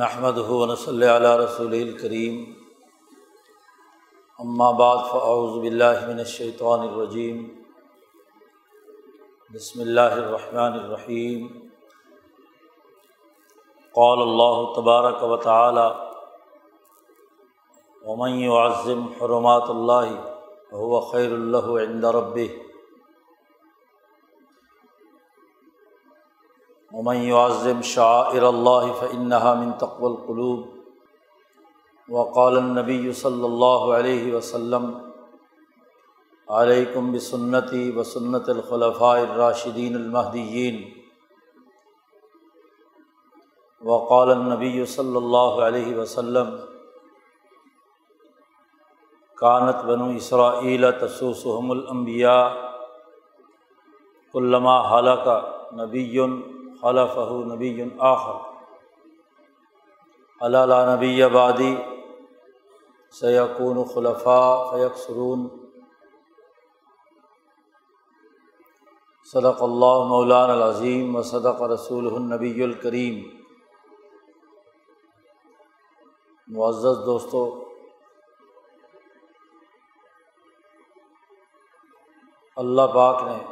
نحمد ہُون صلی علیہ رسول الکریم بعد فاعوذ باللہ من الشیطان الرجیم بسم اللہ الرحمن الرحیم قال اللہ تبارک و تعالی ومن يعظم حرمات اللہ وهو خیر اللہ عند ربه. ومن يعظم شعائر اللہ فإنها من تقوى القلوب. وقال النبی صلی اللہ علیہ وسلم علیکم بسنتی وسنت الخلفاء الراشدین المہدیین وقال النبی صلی اللہ علیہ وسلم کانت بنو اسرائیل تسوسحم الانبیاء علامہ حلق نبی خلف نبی آخر. علّہ نبی آبادی سیقون خلفاء فیق سرون صدق اللہ مولان العظیم و صدق رسول النبی الکریم. معزز دوستوں اللہ پاک نے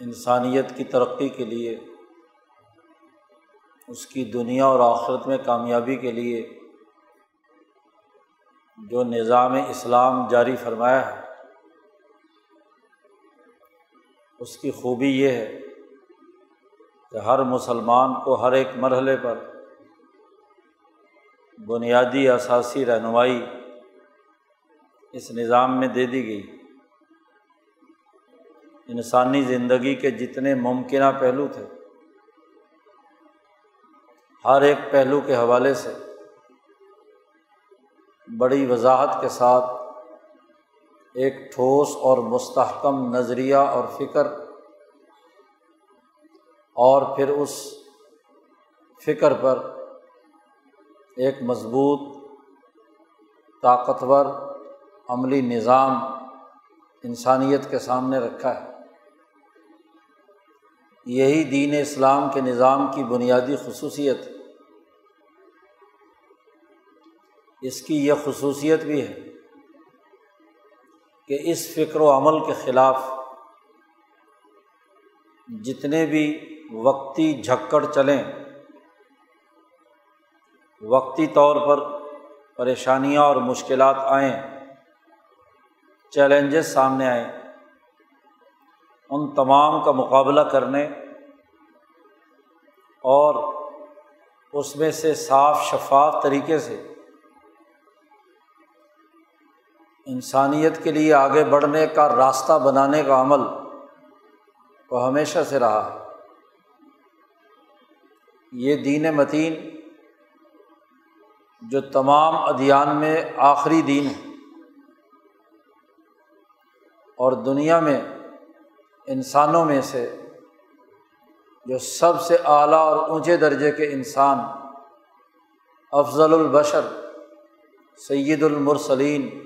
انسانیت کی ترقی کے لیے اس کی دنیا اور آخرت میں کامیابی کے لیے جو نظام اسلام جاری فرمایا ہے، اس کی خوبی یہ ہے کہ ہر مسلمان کو ہر ایک مرحلے پر بنیادی اثاثی رہنمائی اس نظام میں دے دی گئی۔ انسانی زندگی کے جتنے ممکنہ پہلو تھے ہر ایک پہلو کے حوالے سے بڑی وضاحت کے ساتھ ایک ٹھوس اور مستحکم نظریہ اور فکر اور پھر اس فکر پر ایک مضبوط، طاقتور عملی نظام انسانیت کے سامنے رکھا ہے۔ یہی دین اسلام کے نظام کی بنیادی خصوصیت اس کی یہ خصوصیت بھی ہے کہ اس فکر و عمل کے خلاف جتنے بھی وقتی جھکڑ چلیں، وقتی طور پر پریشانیاں اور مشکلات آئیں، چیلنجز سامنے آئیں، ان تمام کا مقابلہ کرنے اور اس میں سے صاف شفاف طریقے سے انسانیت کے لیے آگے بڑھنے کا راستہ بنانے کا عمل وہ ہمیشہ سے رہا ہے۔ یہ دین متین جو تمام ادیان میں آخری دین ہے۔ اور دنیا میں انسانوں میں سے جو سب سے اعلیٰ اور اونچے درجے کے انسان، افضل البشر، سید المرسلین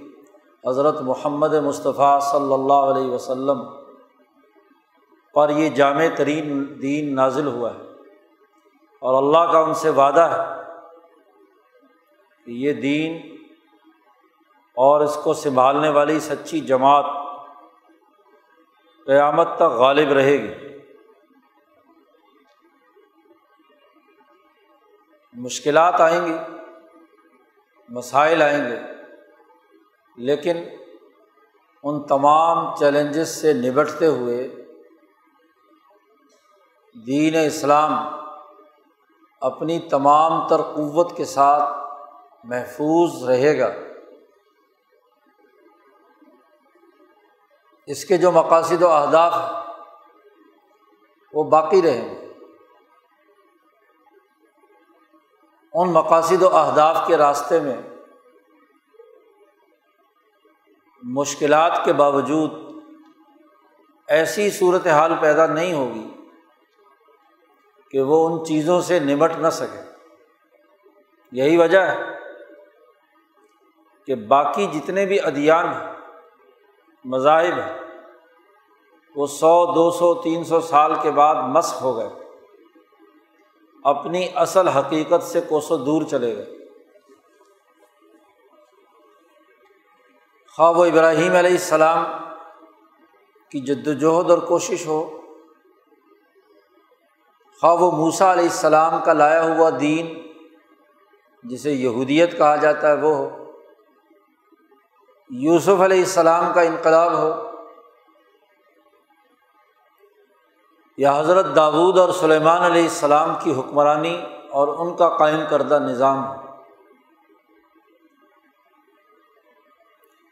حضرت محمد مصطفیٰ صلی اللہ علیہ وسلم پر یہ جامع ترین دین نازل ہوا ہے اور اللہ کا ان سے وعدہ ہے کہ یہ دین اور اس کو سنبھالنے والی سچی جماعت قیامت تک غالب رہے گی۔ مشکلات آئیں گی، مسائل آئیں گے۔ لیکن ان تمام چیلنجز سے نبٹتے ہوئے دین اسلام اپنی تمام تر قوت کے ساتھ محفوظ رہے گا۔ اس کے جو مقاصد و اہداف ہیں، وہ باقی رہیں گے۔ ان مقاصد و اہداف کے راستے میں مشکلات کے باوجود ایسی صورت حال پیدا نہیں ہوگی کہ وہ ان چیزوں سے نمٹ نہ سکے۔ یہی وجہ ہے کہ باقی جتنے بھی ادیان ہیں، مذاہب ہیں، وہ سو، دو سو، تین سو سال کے بعد مسق ہو گئے۔ اپنی اصل حقیقت سے کوسوں دور چلے گا ہاں، خواب و ابراہیم علیہ السلام کی جد وجہد اور کوشش ہو۔ ہاں، خواب و موسا علیہ السلام کا لایا ہوا دین، جسے یہودیت کہا جاتا ہے، وہ ہو۔ یوسف علیہ السلام کا انقلاب ہو۔ یا حضرت داود اور سلیمان علیہ السلام کی حکمرانی اور ان کا قائم کردہ نظام ہو۔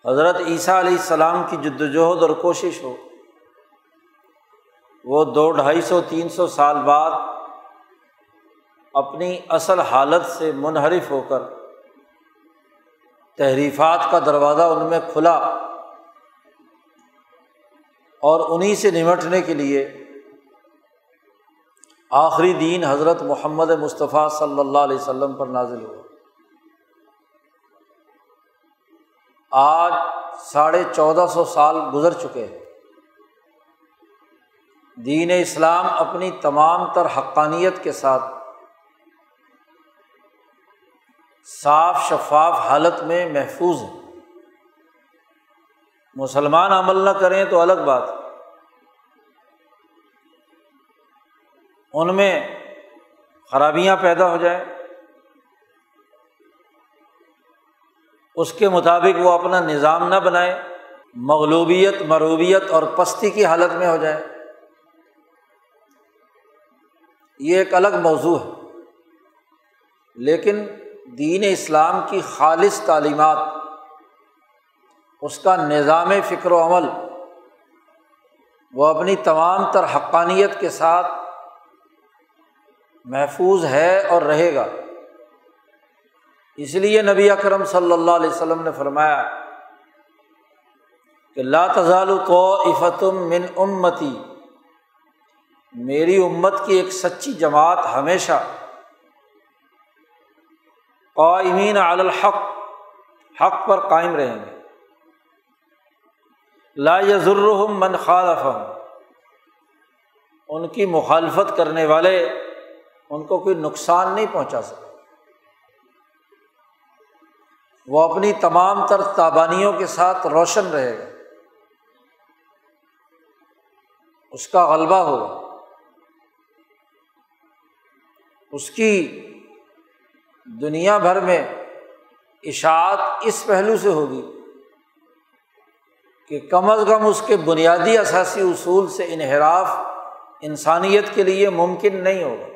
حضرت عیسیٰ علیہ السلام کی جد وجہد اور کوشش ہو۔ وہ دو ڈھائی سو، تین سو سال بعد اپنی اصل حالت سے منحرف ہو کر تحریفات کا دروازہ ان میں کھلا اور انہیں سے نمٹنے کے لیے آخری دین حضرت محمد مصطفیٰ صلی اللہ علیہ وسلم پر نازل ہوا۔ آج ساڑھے چودہ سو سال گزر چکے ہیں۔ دین اسلام اپنی تمام تر حقانیت کے ساتھ صاف شفاف حالت میں محفوظ ہے۔ مسلمان عمل نہ کریں تو الگ بات۔ ان میں خرابیاں پیدا ہو جائیں۔ اس کے مطابق وہ اپنا نظام نہ بنائے، مغلوبیت، مروبیت اور پستی کی حالت میں ہو جائے۔ یہ ایک الگ موضوع ہے۔ لیکن دین اسلام کی خالص تعلیمات، اس کا نظام فکر و عمل، وہ اپنی تمام تر حقانیت کے ساتھ محفوظ ہے اور رہے گا۔ اس لیے نبی اکرم صلی اللہ علیہ وسلم نے فرمایا کہ لا تزال تو افتم من امتی، میری امت کی ایک سچی جماعت ہمیشہ قائمین علی الحق، حق پر قائم رہیں گے۔ لا یزرحم من خالف ان کی مخالفت کرنے والے ان کو کوئی نقصان نہیں پہنچا سکتا۔ وہ اپنی تمام تر تابانیوں کے ساتھ روشن رہے گا۔ اس کا غلبہ ہوگا۔ اس کی دنیا بھر میں اشاعت اس پہلو سے ہوگی کہ کم از کم اس کے بنیادی اثاثی اصول سے انحراف انسانیت کے لیے ممکن نہیں ہوگا۔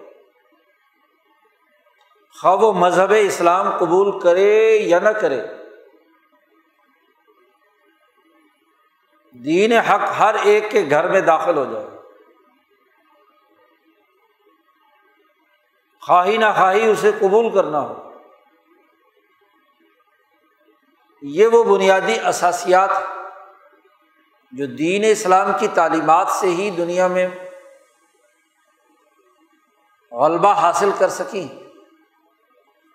خواب و مذہب اسلام قبول کرے یا نہ کرے، دین حق ہر ایک کے گھر میں داخل ہو جائے۔ خواہی نہ خواہی اسے قبول کرنا ہو۔ یہ وہ بنیادی اثاسیات جو دین اسلام کی تعلیمات سے ہی دنیا میں غلبہ حاصل کر سکیں۔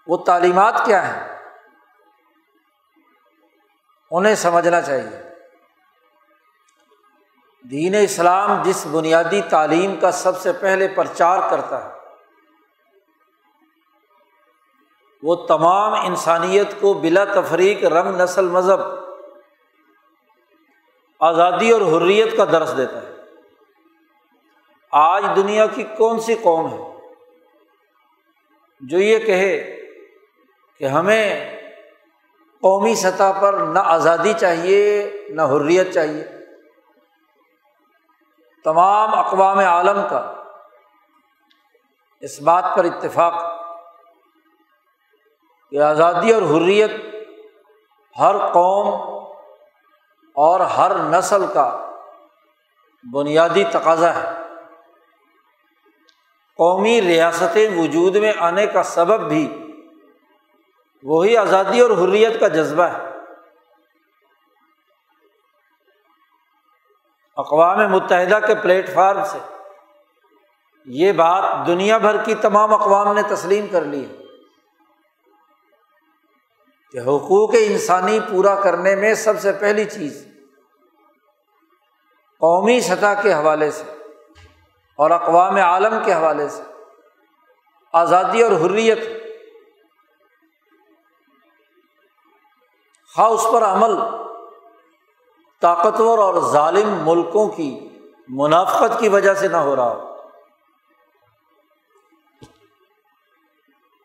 وہ تعلیمات کیا ہیں؟ انہیں سمجھنا چاہیے۔ دین اسلام جس بنیادی تعلیم کا سب سے پہلے پرچار کرتا ہے، وہ تمام انسانیت کو بلا تفریق رنگ نسل مذہب، آزادی اور حریت کا درس دیتا ہے۔ آج دنیا کی کون سی قوم ہے جو یہ کہے کہ ہمیں قومی سطح پر نہ آزادی چاہیے، نہ حریت چاہیے۔ تمام اقوام عالم کا اس بات پر اتفاق کہ آزادی اور حریت ہر قوم اور ہر نسل کا بنیادی تقاضا ہے۔ قومی ریاستیں وجود میں آنے کا سبب بھی وہی آزادی اور حریت کا جذبہ ہے۔ اقوام متحدہ کے پلیٹ فارم سے یہ بات دنیا بھر کی تمام اقوام نے تسلیم کر لی ہے کہ حقوق انسانی پورا کرنے میں سب سے پہلی چیز قومی سطح کے حوالے سے اور اقوام عالم کے حوالے سے آزادی اور حریت خواہ اس پر عمل۔ طاقتور اور ظالم ملکوں کی منافقت کی وجہ سے نہ ہو رہا ہو۔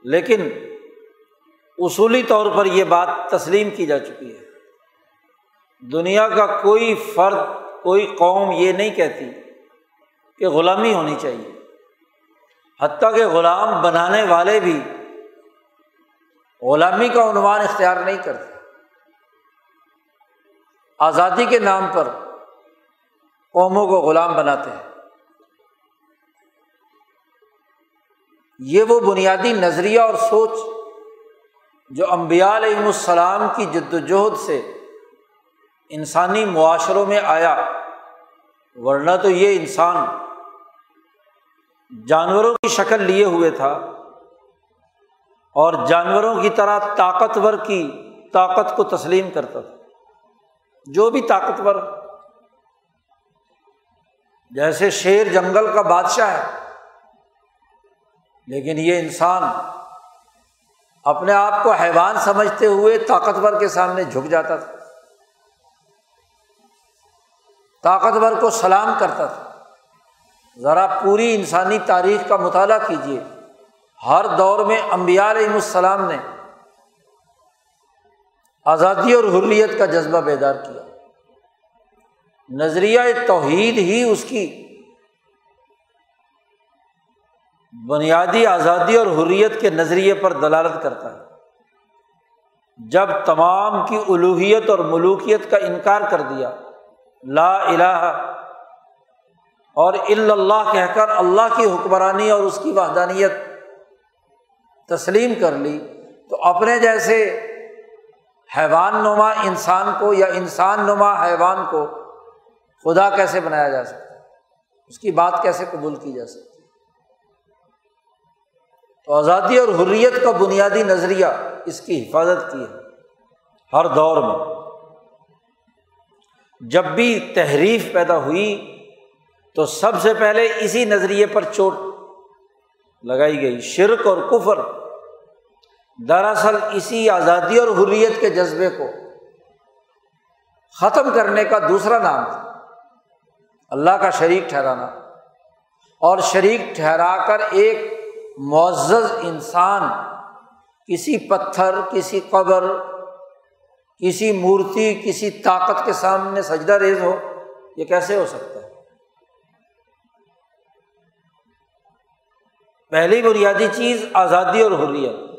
لیکن اصولی طور پر یہ بات تسلیم کی جا چکی ہے۔ دنیا کا کوئی فرد، کوئی قوم یہ نہیں کہتی کہ غلامی ہونی چاہیے۔ حتیٰ کہ غلام بنانے والے بھی غلامی کا عنوان اختیار نہیں کرتے۔ آزادی کے نام پر قوموں کو غلام بناتے ہیں۔ یہ وہ بنیادی نظریہ اور سوچ جو امبیا علیہم السلام کی جد وجہد سے انسانی معاشروں میں آیا، ورنہ تو یہ انسان جانوروں کی شکل لیے ہوئے تھا اور جانوروں کی طرح طاقتور کی طاقت کو تسلیم کرتا تھا۔ جو بھی طاقتور جیسے شیر جنگل کا بادشاہ ہے، لیکن یہ انسان اپنے آپ کو حیوان سمجھتے ہوئے طاقتور کے سامنے جھک جاتا تھا۔ طاقتور کو سلام کرتا تھا۔ ذرا پوری انسانی تاریخ کا مطالعہ کیجیے ہر دور میں امبیا علیہم السلام نے آزادی اور حریت کا جذبہ بیدار کیا۔ نظریہ توحید ہی اس کی بنیادی آزادی اور حریت کے نظریے پر دلالت کرتا ہے۔ جب تمام کی الوحیت اور ملوکیت کا انکار کر دیا، لا الہ اور اللہ کہہ کر اللہ کی حکمرانی اور اس کی وحدانیت تسلیم کر لی، تو اپنے جیسے حیوان نما انسان کو یا انسان نما حیوان کو خدا کیسے بنایا جا سکتا ہے؟ اس کی بات کیسے قبول کی جا سکتی تو آزادی اور حریت کا بنیادی نظریہ اس کی حفاظت کی ہے۔ ہر دور میں جب بھی تحریف پیدا ہوئی تو سب سے پہلے اسی نظریے پر چوٹ لگائی گئی، شرک اور کفر۔ دراصل اسی آزادی اور حریت کے جذبے کو ختم کرنے کا دوسرا نام تھا۔ اللہ کا شریک ٹھہرانا۔ اور شریک ٹھہرا کر ایک معزز انسان، کسی پتھر، کسی قبر، کسی مورتی، کسی طاقت کے سامنے سجدہ ریز ہو، یہ کیسے ہو سکتا ہے؟ پہلی بنیادی چیز آزادی اور حریت۔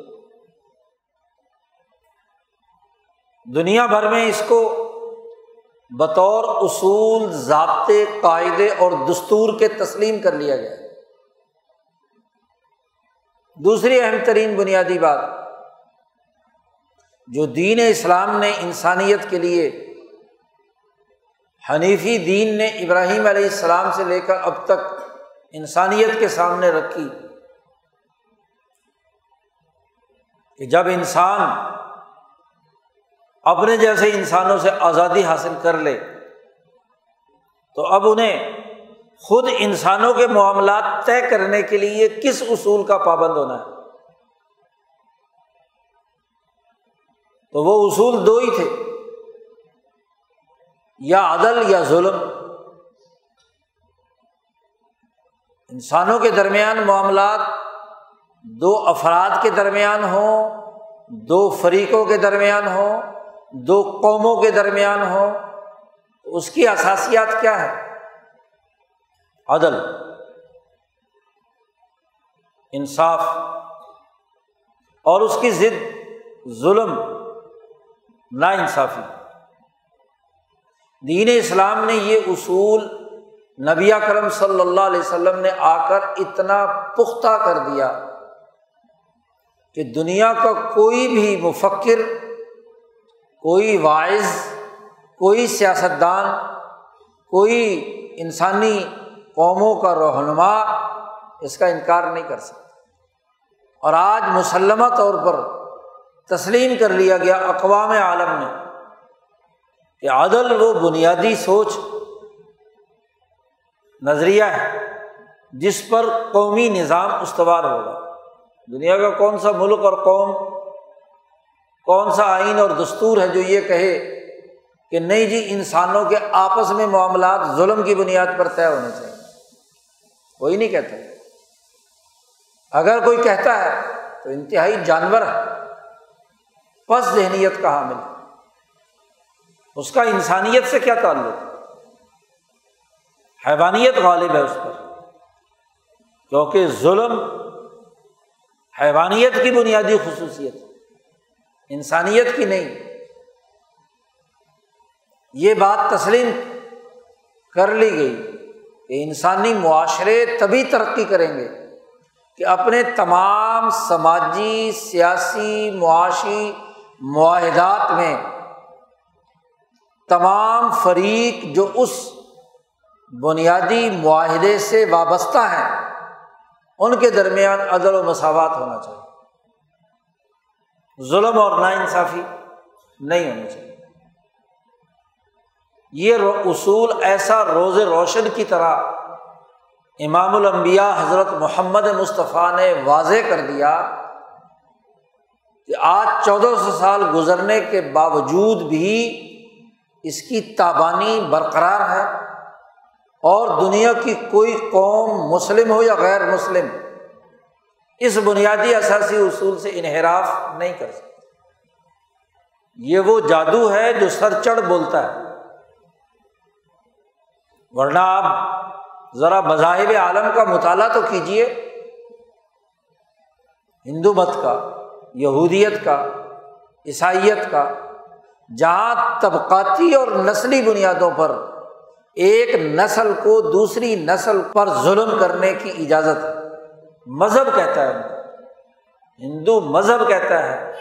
دنیا بھر میں اس کو بطور اصول، ضابطے، قاعدے اور دستور کے تسلیم کر لیا گیا دوسری اہم ترین بنیادی بات، جو دین اسلام نے انسانیت کے لیے، حنیفی دین نے ابراہیم علیہ السلام سے لے کر اب تک انسانیت کے سامنے رکھی کہ جب انسان اپنے جیسے انسانوں سے آزادی حاصل کر لے، تو اب انہیں خود انسانوں کے معاملات طے کرنے کے لیے کس اصول کا پابند ہونا ہے؟ تو وہ اصول دو ہی تھے، یا عدل یا ظلم۔ انسانوں کے درمیان معاملات دو افراد کے درمیان ہوں، دو فریقوں کے درمیان ہوں دو قوموں کے درمیان ہو تو اس کی اثاسیات کیا ہے عدل، انصاف، اور اس کی ضد، ظلم نا انصافی دین اسلام نے یہ اصول نبی کرم صلی اللہ علیہ وسلم نے آ کر اتنا پختہ کر دیا کہ دنیا کا کوئی بھی مفکر کوئی واعظ، کوئی سیاستدان، کوئی انسانی قوموں کا رہنما اس کا انکار نہیں کر سکتا۔ اور آج مسلمہ طور پر تسلیم کر لیا گیا اقوام عالم نے کہ عدل وہ بنیادی سوچ، نظریہ ہے جس پر قومی نظام استوار ہوگا۔ دنیا کا کون سا ملک اور قوم کون سا آئین اور دستور ہے جو یہ کہے کہ نہیں جی انسانوں کے آپس میں معاملات ظلم کی بنیاد پر طے ہونے چاہیے۔ کوئی نہیں کہتا۔ اگر کوئی کہتا ہے تو انتہائی جانور ہے۔ پس ذہنیت کا حامل اس کا انسانیت سے کیا تعلق؟ حیوانیت غالب ہے اس پر۔ کیونکہ ظلم حیوانیت کی بنیادی خصوصیت ہے۔ انسانیت کی نہیں۔ یہ بات تسلیم کر لی گئی کہ انسانی معاشرے تبھی ترقی کریں گے کہ اپنے تمام سماجی، سیاسی، معاشی معاہدات میں تمام فریق جو اس بنیادی معاہدے سے وابستہ ہیں، ان کے درمیان عدل و مساوات ہونا چاہیے۔ ظلم اور نا انصافی نہیں ہونی چاہیے۔ یہ اصول ایسا روز روشن کی طرح امام الانبیاء حضرت محمد مصطفیٰ نے واضح کر دیا کہ آج چودہ سو سال گزرنے کے باوجود بھی اس کی تابانی برقرار ہے اور دنیا کی کوئی قوم مسلم ہو یا غیر مسلم اس بنیادی اثاثی اصول سے انحراف نہیں کر سکتے۔ یہ وہ جادو ہے جو سر چڑھ بولتا ہے۔ ورنہ آپ ذرا مذاہب عالم کا مطالعہ تو کیجیے ہندو مت کا، یہودیت کا، عیسائیت کا، جہاں طبقاتی اور نسلی بنیادوں پر ایک نسل کو دوسری نسل پر ظلم کرنے کی اجازت ہے۔ مذہب کہتا ہے ہندو مذہب کہتا ہے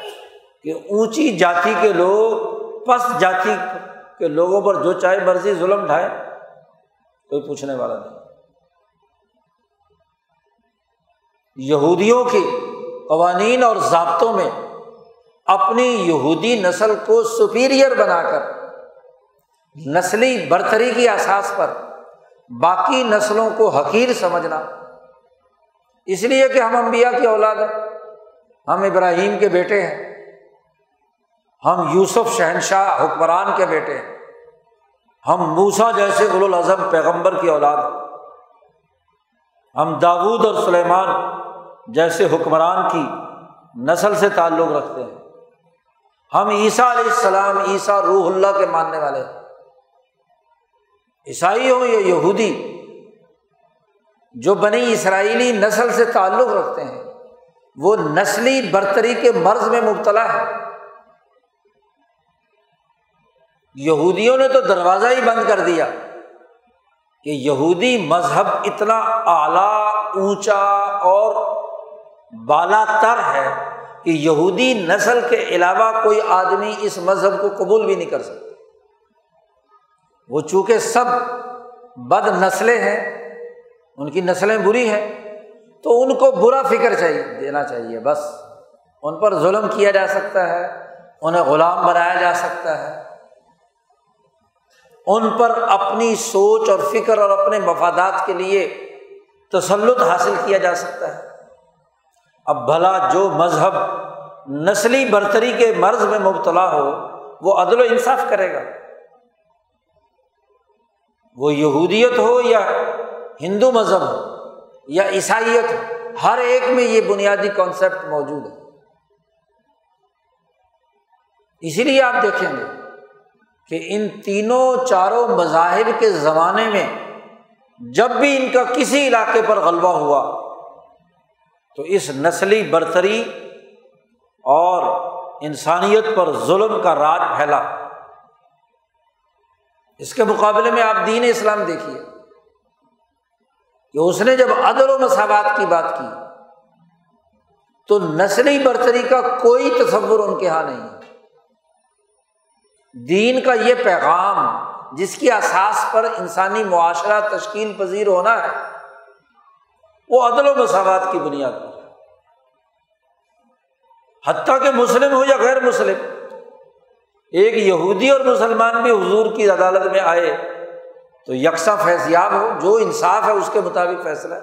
کہ اونچی جاتی کے لوگ پس جاتی کے لوگوں پر جو چاہے مرضی ظلم ڈھائے، کوئی پوچھنے والا نہیں۔ یہودیوں کے قوانین اور ضابطوں میں اپنی یہودی نسل کو سپیریئر بنا کر، نسلی برتری کی احساس پر، باقی نسلوں کو حقیر سمجھنا۔ اس لیے کہ ہم امبیا کی اولاد ہیں۔ ہم ابراہیم کے بیٹے ہیں۔ ہم یوسف شہنشاہ حکمران کے بیٹے ہیں۔ ہم موسا جیسے الاظم پیغمبر کی اولاد ہیں۔ ہم داود اور سلیمان جیسے حکمران کی نسل سے تعلق رکھتے ہیں۔ ہم عیسیٰ علیہ السلام، عیسیٰ روح اللہ کے ماننے والے ہیں۔ عیسائی ہوں یا یہودی جو بنی اسرائیلی نسل سے تعلق رکھتے ہیں، وہ نسلی برتری کے مرض میں مبتلا ہے۔ یہودیوں نے تو دروازہ ہی بند کر دیا کہ یہودی مذہب اتنا اعلیٰ، اونچا اور بالا تر ہے کہ یہودی نسل کے علاوہ کوئی آدمی اس مذہب کو قبول بھی نہیں کر سکتا۔ وہ چونکہ سب بد نسلیں ہیں ان کی نسلیں بری ہیں، تو ان کو برا فکر چاہیے، دینا چاہیے، بس۔ ان پر ظلم کیا جا سکتا ہے، انہیں غلام بنایا جا سکتا ہے۔ ان پر اپنی سوچ اور فکر اور اپنے مفادات کے لیے تسلط حاصل کیا جا سکتا ہے۔ اب بھلا جو مذہب نسلی برتری کے مرض میں مبتلا ہو، وہ عدل و انصاف کرے گا۔ وہ یہودیت ہو یا ہندو مذہب ہو یا عیسائیت ہو ہر ایک میں یہ بنیادی کانسیپٹ موجود ہے۔ اسی لیے آپ دیکھیں گے کہ ان تینوں چاروں مذاہب کے زمانے میں جب بھی ان کا کسی علاقے پر غلبہ ہوا، تو اس نسلی برتری اور انسانیت پر ظلم کا راج پھیلا۔ اس کے مقابلے میں آپ دین اسلام دیکھیے۔ کہ اس نے جب عدل و مساوات کی بات کی، تو نسلی برتری کا کوئی تصور ان کے یہاں نہیں دین کا یہ پیغام جس کی اساس پر انسانی معاشرہ تشکیل پذیر ہونا ہے، وہ عدل و مساوات کی بنیاد پر حتیٰ کہ مسلم ہو یا غیر مسلم، ایک یہودی اور مسلمان بھی حضور کی عدالت میں آئے تو یکساں فیضیاب ہو، جو انصاف ہے اس کے مطابق فیصلہ ہے۔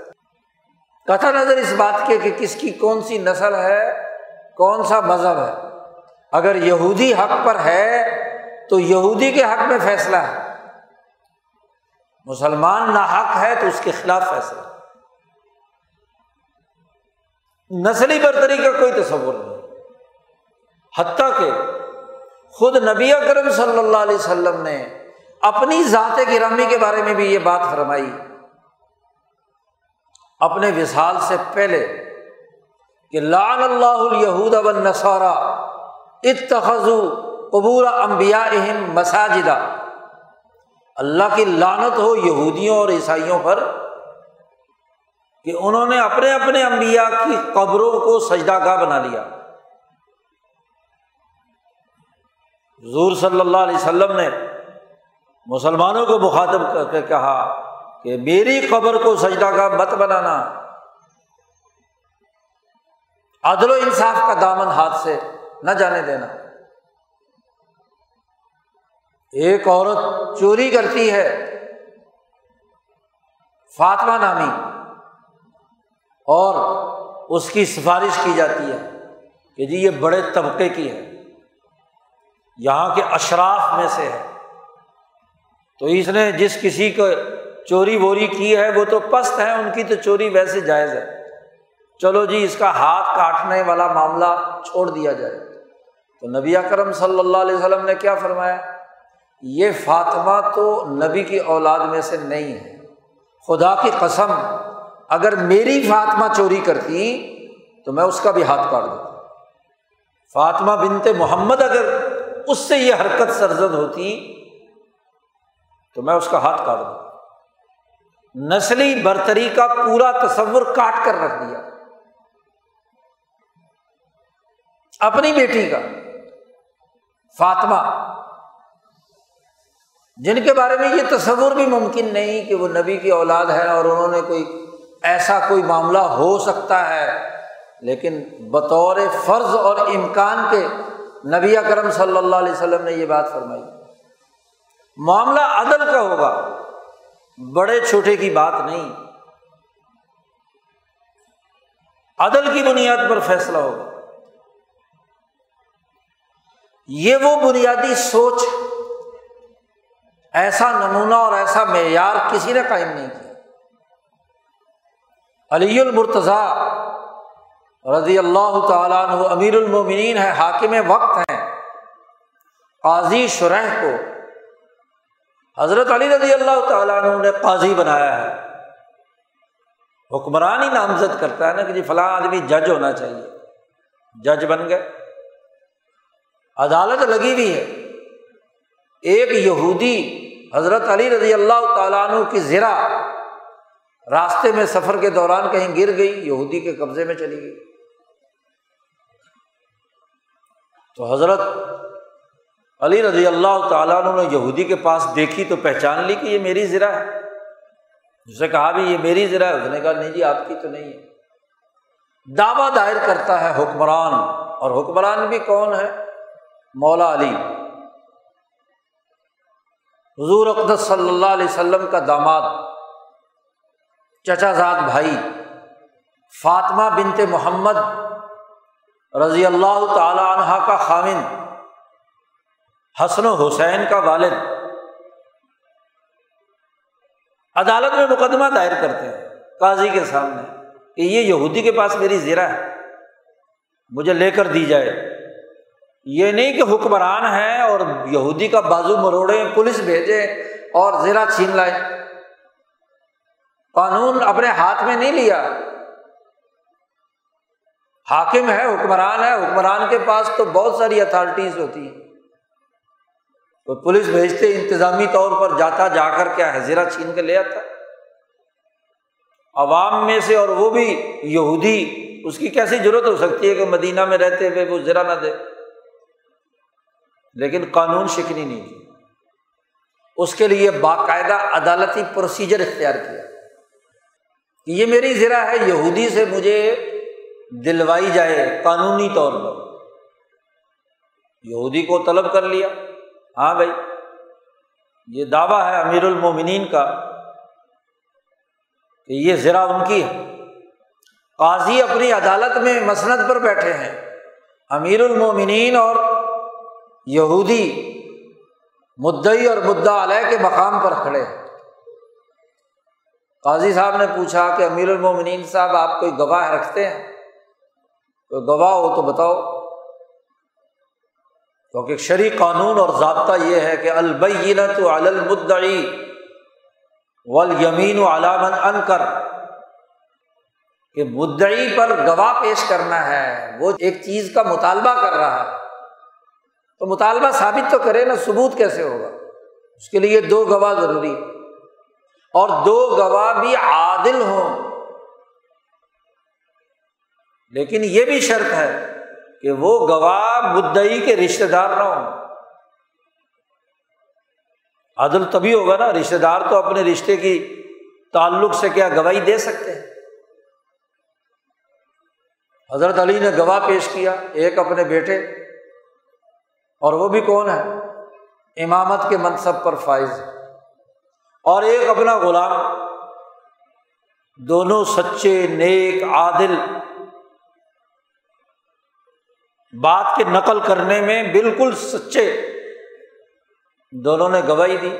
قطع نظر اس بات کے کہ کس کی کون سی نسل ہے، کون سا مذہب ہے۔ اگر یہودی حق پر ہے، تو یہودی کے حق میں فیصلہ ہے۔ مسلمان نہ حق ہے تو اس کے خلاف فیصلہ نسلی برتری کا کوئی تصور نہیں۔ حتیٰ کہ خود نبی اکرم صلی اللہ علیہ وسلم نے اپنی ذات گرامی کے بارے میں بھی یہ بات فرمائی۔ اپنے وصال سے پہلے کہ لال اللہ الہود نصارہ اتخذو قبور امبیا اہم مساجدہ اللہ کی لانت ہو یہودیوں اور عیسائیوں پر کہ انہوں نے اپنے اپنے امبیا کی قبروں کو سجدہ گاہ بنا لیا۔ حضور صلی اللہ علیہ وسلم نے مسلمانوں کو مخاطب کر کے کہا کہ میری قبر کو سجدہ کا مت بنانا عدل و انصاف کا دامن ہاتھ سے نہ جانے دینا۔ ایک عورت چوری کرتی ہے، فاطمہ نامی، اور اس کی سفارش کی جاتی ہے کہ جی یہ بڑے طبقے کی ہے، یہاں کے اشراف میں سے ہے۔ تو اس نے جس کسی کو چوری ووری کی ہے، وہ تو پست ہے، ان کی تو چوری ویسے جائز ہے۔ چلو جی اس کا ہاتھ کاٹنے والا معاملہ چھوڑ دیا جائے۔ تو نبی اکرم صلی اللہ علیہ وسلم نے کیا فرمایا؟ یہ فاطمہ تو نبی کی اولاد میں سے نہیں ہے۔ خدا کی قسم، اگر میری فاطمہ چوری کرتی، تو میں اس کا بھی ہاتھ کاٹ دیتا۔ فاطمہ بنت محمد اگر اس سے یہ حرکت سرزد ہوتی تو میں اس کا ہاتھ کاٹ دوں۔ نسلی برتری کا پورا تصور کاٹ کر رکھ دیا۔ اپنی بیٹی کا، فاطمہ۔ جن کے بارے میں یہ تصور بھی ممکن نہیں کہ وہ نبی کی اولاد ہے اور انہوں نے کوئی ایسا کوئی معاملہ ہو سکتا ہے، لیکن بطور فرض اور امکان کے نبی اکرم صلی اللہ علیہ وسلم نے یہ بات فرمائی۔ معاملہ عدل کا ہوگا۔ بڑے چھوٹے کی بات نہیں۔ عدل کی بنیاد پر فیصلہ ہوگا۔ یہ وہ بنیادی سوچ، ایسا نمونہ اور ایسا معیار کسی نے قائم نہیں کیا۔ علی المرتضیٰ رضی اللہ تعالیٰ عنہ امیر المومنین ہے، حاکم وقت ہیں۔ قاضی شرح کو حضرت علی رضی اللہ تعالیٰ عنہ نے قاضی بنایا ہے۔ حکمران ہی نامزد کرتا ہے نا کہ جی فلاں آدمی جج ہونا چاہیے۔ جج بن گئے۔ عدالت لگی ہوئی ہے۔ ایک یہودی حضرت علی رضی اللہ تعالیٰ عنہ کی زرا راستے میں سفر کے دوران کہیں گر گئی، یہودی کے قبضے میں چلی گئی۔ تو حضرت علی رضی اللہ تعالیٰ عنہ نے یہودی کے پاس دیکھی تو پہچان لی کہ یہ میری زرا ہے۔ اسے کہا بھی یہ میری زرا ہے۔ اس نے کہا نہیں جی آپ کی تو نہیں ہے۔ دعویٰ دائر کرتا ہے حکمران۔ اور حکمران بھی کون ہے؟ مولا علی۔ حضور اقدس صلی اللہ علیہ وسلم کا داماد، چچا زاد بھائی، فاطمہ بنت محمد رضی اللہ تعالی عنہ کا خامن۔ حسن و حسین کا والد عدالت میں مقدمہ دائر کرتے ہیں قاضی کے سامنے کہ یہ یہودی کے پاس میری زیرہ ہے، مجھے لے کر دی جائے۔ یہ نہیں کہ حکمران ہے اور یہودی کا بازو مروڑے، پولیس بھیجے اور زیرہ چھین لائے۔ قانون اپنے ہاتھ میں نہیں لیا۔ حاکم ہے، حکمران ہے، حکمران کے پاس تو بہت ساری اتھارٹیز ہوتی ہیں۔ تو پولیس بھیجتے انتظامی طور پر جاتا، جا کر کیا ہے زیرہ چھین کے لے آتا۔ عوام میں سے اور وہ بھی یہودی، اس کی کیسی ضرورت ہو سکتی ہے کہ مدینہ میں رہتے ہوئے وہ زیرہ نہ دے؟ لیکن قانون شکنی نہیں کی اس کے لیے باقاعدہ عدالتی پروسیجر اختیار کیا۔ کہ یہ میری ذرا ہے، یہودی سے مجھے دلوائی جائے قانونی طور پر۔ یہودی کو طلب کر لیا۔ ہاں بھائی، یہ دعویٰ ہے امیر المومنین کا کہ یہ ذرا ان کی ہے۔ قاضی اپنی عدالت میں مسند پر بیٹھے ہیں۔ امیر المومنین اور یہودی مدعی اور مدعا علیہ کے مقام پر کھڑے ہیں۔ قاضی صاحب نے پوچھا کہ امیر المومنین صاحب، آپ کوئی گواہ رکھتے ہیں؟ کوئی گواہ ہو تو بتاؤ۔ کیونکہ شرع قانون اور ضابطہ یہ ہے کہ البینت المدعی ولیمین و علامن ان کر کہ مدعی پر گواہ پیش کرنا ہے، وہ ایک چیز کا مطالبہ کر رہا ہے۔ تو مطالبہ ثابت تو کرے نا، ثبوت کیسے ہوگا؟ اس کے لیے دو گواہ ضروری اور دو گواہ بھی عادل ہوں۔ لیکن یہ بھی شرط ہے کہ وہ گواہ مدعی کے رشتے دار نہ ہوں۔ عدل تبھی ہوگا نا رشتے دار تو اپنے رشتے کی تعلق سے کیا گواہی دے سکتے ہیں؟ حضرت علی نے گواہ پیش کیا، ایک اپنے بیٹے، اور وہ بھی کون ہے؟ امامت کے منصب پر فائز۔ اور ایک اپنا غلام۔ دونوں سچے، نیک، عادل۔ بات کے نقل کرنے میں بالکل سچے۔ دونوں نے گواہی دی۔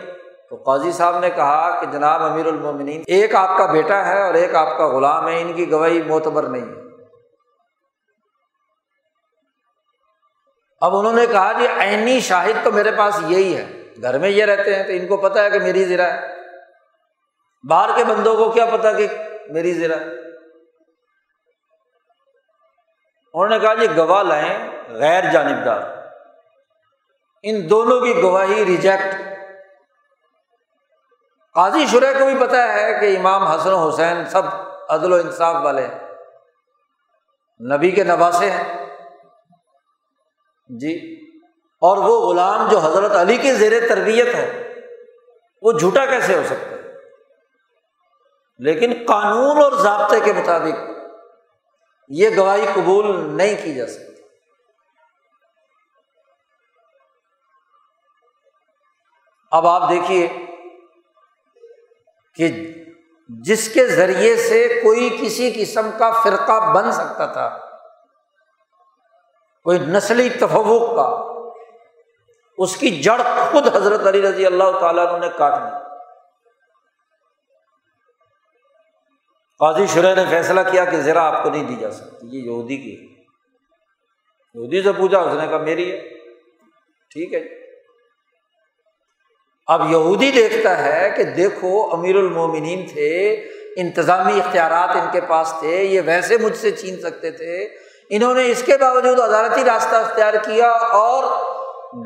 تو قاضی صاحب نے کہا کہ جناب امیر المومنین، ایک آپ کا بیٹا ہے اور ایک آپ کا غلام ہے، ان کی گواہی معتبر نہیں۔ ہے اب انہوں نے کہا کہ عینی شاہد تو میرے پاس یہی ہے۔ گھر میں یہ رہتے ہیں تو ان کو پتا ہے کہ میری زرا ہے۔ باہر کے بندوں کو کیا پتا کہ میری زرا ہے۔ انہوں نے کہا جی گواہ لائیں غیر جانبدار۔ ان دونوں کی گواہی ریجیکٹ۔ قاضی شرح کو بھی پتا ہے کہ امام حسن حسین سب عدل و انصاف والے نبی کے نواسے ہیں۔ جی۔ اور وہ غلام جو حضرت علی کی زیر تربیت ہے، وہ جھوٹا کیسے ہو سکتا ہے؟ لیکن قانون اور ضابطے کے مطابق یہ گواہی قبول نہیں کی جا سکتی۔ اب آپ دیکھیے کہ جس کے ذریعے سے کوئی کسی قسم کا فرقہ بن سکتا تھا، کوئی نسلی تفوق کا، اس کی جڑ خود حضرت علی رضی اللہ تعالیٰ نے کاٹ دی۔ قاضی شرح نے فیصلہ کیا کہ ذرا آپ کو نہیں دی جا سکتی، یہ یہودی کی یہودی سے پوچھا، اس نے کہا، میری ہے۔ ٹھیک ہے جی۔ اب یہودی دیکھتا ہے کہ دیکھو، امیر المومنین تھے، انتظامی اختیارات ان کے پاس تھے، یہ ویسے مجھ سے چھین سکتے تھے۔ انہوں نے اس کے باوجود عدالتی راستہ اختیار کیا اور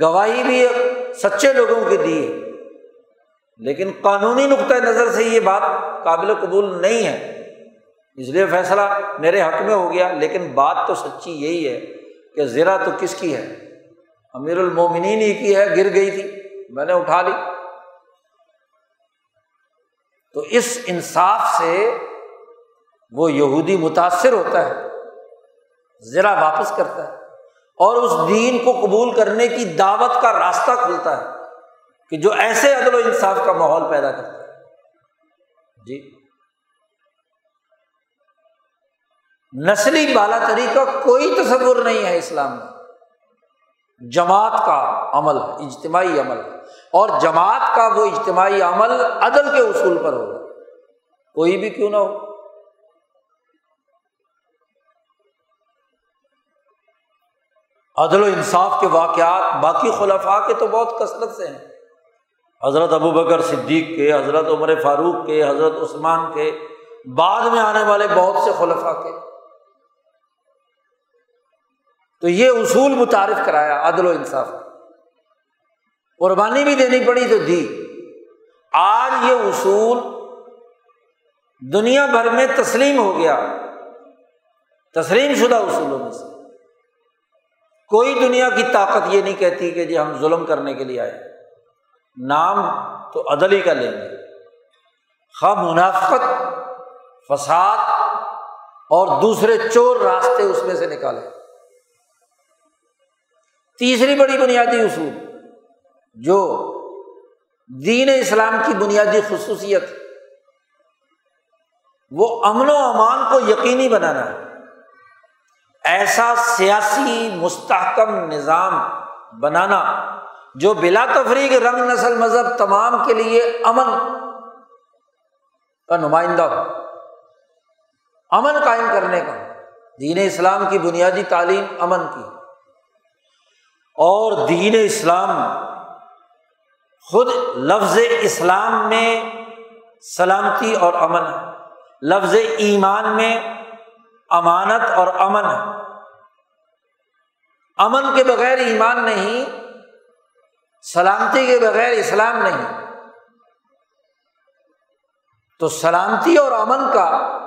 گواہی بھی سچے لوگوں کی دی۔ لیکن قانونی نقطۂ نظر سے یہ بات قابل قبول نہیں ہے۔ اس لیے فیصلہ میرے حق میں ہو گیا، لیکن بات تو سچی یہی ہے کہ زیرا تو کس کی ہے؟ امیر المومنین ہی کی ہے، گر گئی تھی، میں نے اٹھا لی۔ تو اس انصاف سے وہ یہودی متاثر ہوتا ہے ذرا واپس کرتا ہے، اور اس دین کو قبول کرنے کی دعوت کا راستہ کھلتا ہے کہ جو ایسے عدل و انصاف کا ماحول پیدا کرتا ہے۔ جی۔ نسلی بالا تری کا کوئی تصور نہیں ہے اسلام میں۔ جماعت کا عمل ہے اجتماعی عمل۔ ہے اور جماعت کا وہ اجتماعی عمل عدل کے اصول پر ہوگا۔ کوئی بھی کیوں نہ ہو۔ عدل و انصاف کے واقعات باقی خلفاء کے تو بہت کثرت سے ہیں۔ حضرت ابو بکر صدیق کے، حضرت عمر فاروق کے، حضرت عثمان کے، بعد میں آنے والے بہت سے خلفاء کے۔ تو یہ اصول متعارف کرایا، عدل و انصاف قربانی بھی دینی پڑی تو دی۔ آج یہ اصول دنیا بھر میں تسلیم ہو گیا۔ تسلیم شدہ اصولوں میں سے۔ کوئی دنیا کی طاقت یہ نہیں کہتی کہ جی ہم ظلم کرنے کے لیے آئے۔ نام تو عدل ہی کا لیں گے۔ خواہ منافقت، فساد اور دوسرے چور راستے اس میں سے نکالے۔ تیسری بڑی بنیادی اصول، جو دین اسلام کی بنیادی خصوصیت، وہ امن و امان کو یقینی بنانا ہے۔ ایسا سیاسی مستحکم نظام بنانا جو بلا تفریق رنگ، نسل، مذہب تمام کے لیے امن کا نمائندہ ہو۔ امن قائم کرنے کا۔ دین اسلام کی بنیادی تعلیم امن کی۔ اور دین اسلام خود لفظ اسلام میں سلامتی اور امن ہے۔ لفظ ایمان میں امانت اور امن ہے۔ امن کے بغیر ایمان نہیں، سلامتی کے بغیر اسلام نہیں۔ تو سلامتی اور امن کا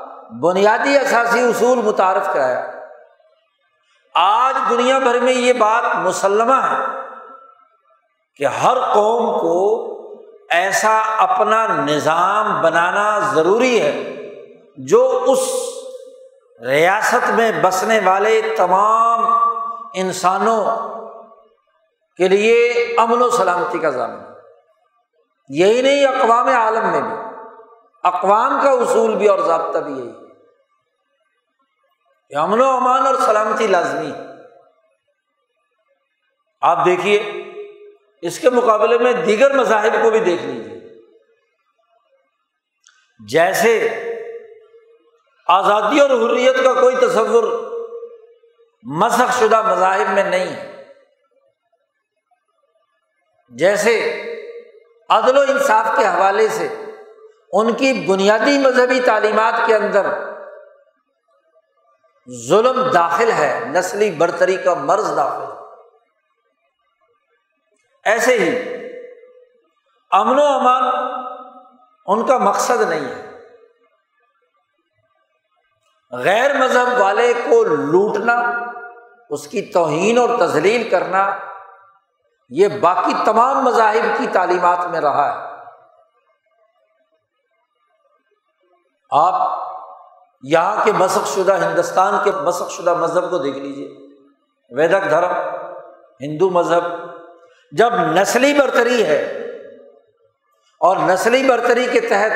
بنیادی اثاثی اصول متعارف کرایا۔ آج دنیا بھر میں یہ بات مسلمہ ہے کہ ہر قوم کو ایسا اپنا نظام بنانا ضروری ہے جو اس ریاست میں بسنے والے تمام انسانوں کے لیے امن و سلامتی کا ضامن یہی نہیں، اقوام عالم میں بھی۔ اقوام کا اصول بھی اور ضابطہ بھی یہی کہ امن و امان اور سلامتی لازمی۔ آپ دیکھیے، اس کے مقابلے میں دیگر مذاہب کو بھی دیکھ لیجیے جیسے آزادی اور حریت کا کوئی تصور مسق شدہ مذاہب میں نہیں۔ ہے جیسے عدل و انصاف کے حوالے سے ان کی بنیادی مذہبی تعلیمات کے اندر ظلم داخل ہے، نسلی برتری کا مرض داخل ہے۔ ایسے ہی امن و امان ان کا مقصد نہیں ہے۔ غیر مذہب والے کو لوٹنا، اس کی توہین اور تزلیل کرنا، یہ باقی تمام مذاہب کی تعلیمات میں رہا ہے۔ آپ یہاں کے مسق شدہ ہندوستان کے مسق شدہ مذہب کو دیکھ لیجیے ویدک دھرم، ہندو مذہب، جب نسلی برتری ہے اور نسلی برتری کے تحت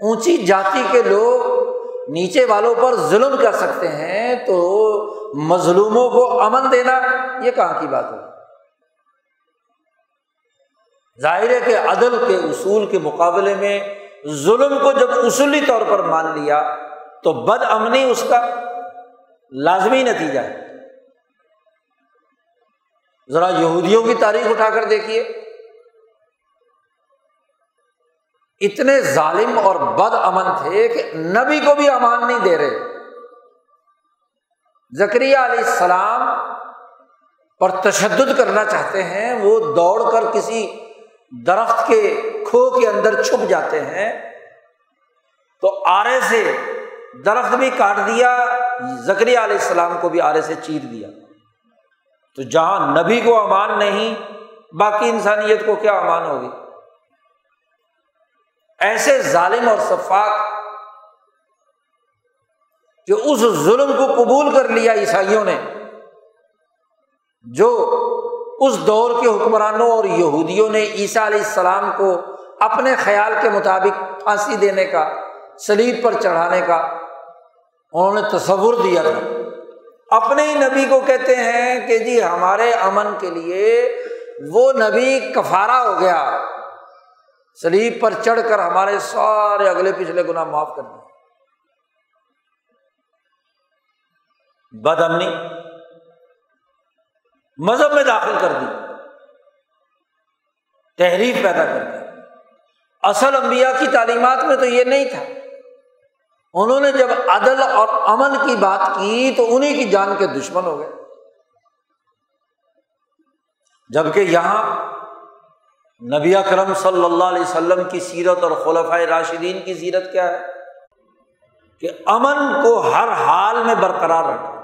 اونچی جاتی کے لوگ نیچے والوں پر ظلم کر سکتے ہیں، تو مظلوموں کو امن دینا یہ کہاں کی بات ہے؟ ظاہر ہے کہ عدل کے اصول کے مقابلے میں ظلم کو جب اصولی طور پر مان لیا تو بد امنی اس کا لازمی نتیجہ ہے۔ ذرا یہودیوں کی تاریخ اٹھا کر دیکھیے۔ اتنے ظالم اور بد امن تھے کہ نبی کو بھی امان نہیں دے رہے۔ زکری علیہ السلام پر تشدد کرنا چاہتے ہیں، وہ دوڑ کر کسی درخت کے کھو کے اندر چھپ جاتے ہیں۔ تو آرے سے درخت بھی کاٹ دیا زکری علیہ السلام کو بھی آرے سے چیر دیا۔ تو جہاں نبی کو امان نہیں، باقی انسانیت کو کیا امان ہوگی؟ ایسے ظالم اور شفاق کہ اس ظلم کو قبول کر لیا عیسائیوں نے، جو اس دور کے حکمرانوں اور یہودیوں نے عیسیٰ علیہ السلام کو اپنے خیال کے مطابق پھانسی دینے کا، سلیب پر چڑھانے کا انہوں نے تصور دیا تھا۔ اپنے ہی نبی کو کہتے ہیں کہ جی ہمارے امن کے لیے وہ نبی کفارا ہو گیا۔ سلیب پر چڑھ کر ہمارے سارے اگلے پچھلے گنا معاف کر دیے بد امنی مذہب میں داخل کر دی۔ تحریف پیدا کر دی۔ اصل انبیاء کی تعلیمات میں تو یہ نہیں تھا۔ انہوں نے جب عدل اور امن کی بات کی تو انہیں کی جان کے دشمن ہو گئے۔ جبکہ یہاں نبی کرم صلی اللہ علیہ وسلم کی سیرت اور خلفۂ راشدین کی سیرت کیا ہے؟ کہ امن کو ہر حال میں برقرار رکھا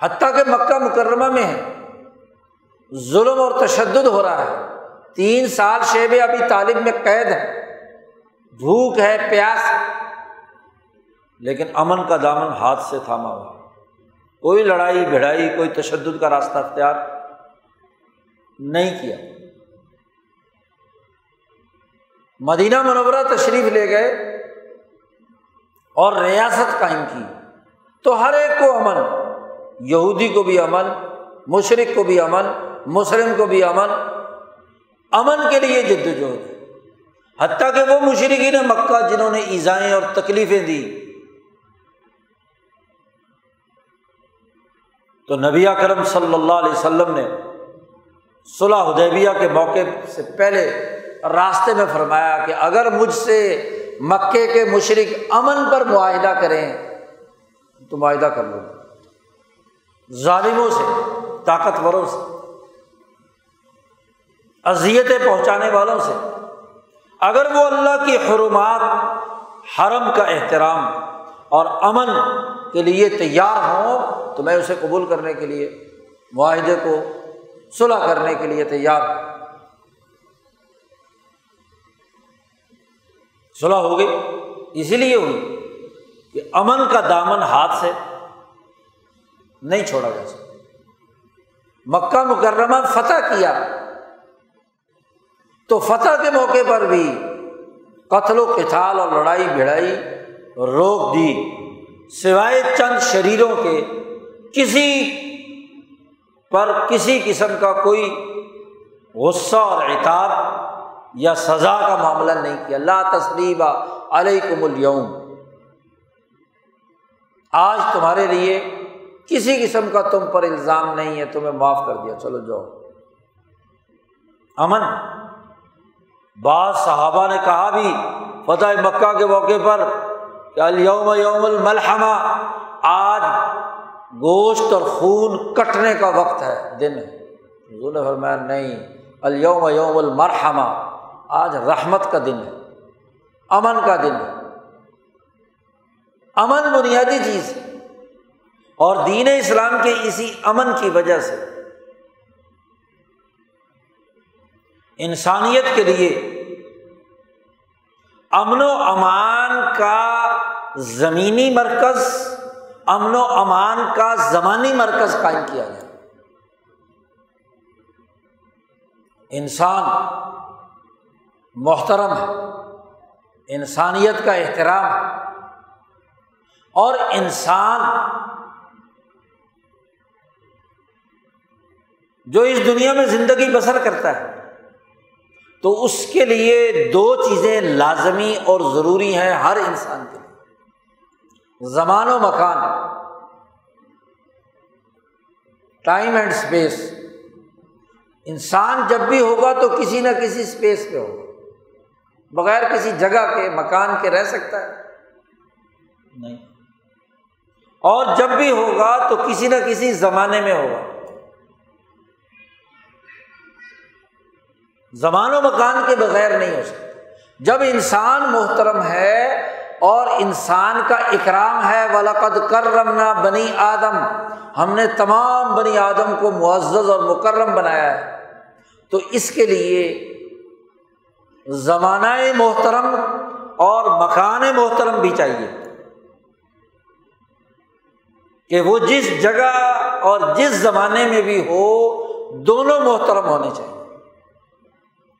حتیٰ کہ مکہ مکرمہ میں ہے ظلم اور تشدد ہو رہا ہے۔ تین سال شیب ابھی طالب میں قید ہے۔ بھوک ہے، پیاس۔ لیکن امن کا دامن ہاتھ سے تھاما ہوا۔ کوئی لڑائی، بھڑائی، کوئی تشدد کا راستہ اختیار نہیں کیا۔ مدینہ منورہ تشریف لے گئے اور ریاست قائم کی۔ تو ہر ایک کو امن، یہودی کو بھی امن مشرق کو بھی امن، مسلم کو بھی امن۔ امن کے لیے جد وجہد ہے حتیٰ کہ وہ مشرقین مکہ جنہوں نے ایزائیں اور تکلیفیں دی تو نبی کرم صلی اللہ علیہ وسلم نے صلاح حدیبیہ کے موقع سے پہلے راستے میں فرمایا کہ اگر مجھ سے مکے کے مشرق امن پر معاہدہ کریں تو معاہدہ کر لو۔ ظالموں سے، طاقتوروں سے، اذیتیں پہنچانے والوں سے۔ اگر وہ اللہ کی حرمات حرم کا احترام اور امن کے لیے تیار ہوں تو میں اسے قبول کرنے کے لیے، معاہدے کو صلاح کرنے کے لیے تیار ہوں۔ صلاح ہو گئی۔ اسی لیے ہوئی کہ امن کا دامن ہاتھ سے نہیں چھوڑا جا سکتا۔ مکہ مکرمہ فتح کیا۔ تو فتح کے موقع پر بھی قتل و کتال اور لڑائی بھڑائی روک دی، سوائے چند شریروں کے، کسی پر کسی قسم کا کوئی غصہ اور اعتاب یا سزا کا معاملہ نہیں کیا۔ اللہ تصریبہ علیکم اليوم۔ آج تمہارے لیے کسی قسم کا تم پر الزام نہیں ہے، تمہیں معاف کر دیا۔ چلو جاؤ۔ امن۔ بعض صحابہ نے کہا بھی، فتح مکہ کے موقع پر کہ الوم یوم الملحمہ، آج گوشت اور خون کٹنے کا وقت ہے، دن حضور نے فرمایا، نہیں الوم یوم المرحمہ، آج رحمت کا دن ہے، امن کا دن ہے۔ امن بنیادی چیز ہے۔ اور دین اسلام کے اسی امن کی وجہ سے انسانیت کے لیے امن و امان کا زمینی مرکز، امن و امان کا زمانی مرکز قائم کیا گیا انسان محترم ہے، انسانیت کا احترام ہے، اور انسان جو اس دنیا میں زندگی بسر کرتا ہے۔ تو اس کے لیے دو چیزیں لازمی اور ضروری ہیں ہر انسان کے لیے۔ زمان و مکان ٹائم اینڈ اسپیس انسان جب بھی ہوگا تو کسی نہ کسی اسپیس پہ ہوگا۔ بغیر کسی جگہ کے، مکان کے رہ سکتا ہے۔ نہیں۔ اور جب بھی ہوگا تو کسی نہ کسی زمانے میں ہوگا۔ زمان و مکان کے بغیر نہیں ہو سکتا۔ جب انسان محترم ہے اور انسان کا اکرام ہے ولاقد کر رمنا بنی آدم۔ ہم نے تمام بنی آدم کو معزز اور مکرم بنایا ہے۔ تو اس کے لیے زمانہ محترم اور مکان محترم بھی چاہیے کہ وہ جس جگہ اور جس زمانے میں بھی ہو، دونوں محترم ہونے چاہیے۔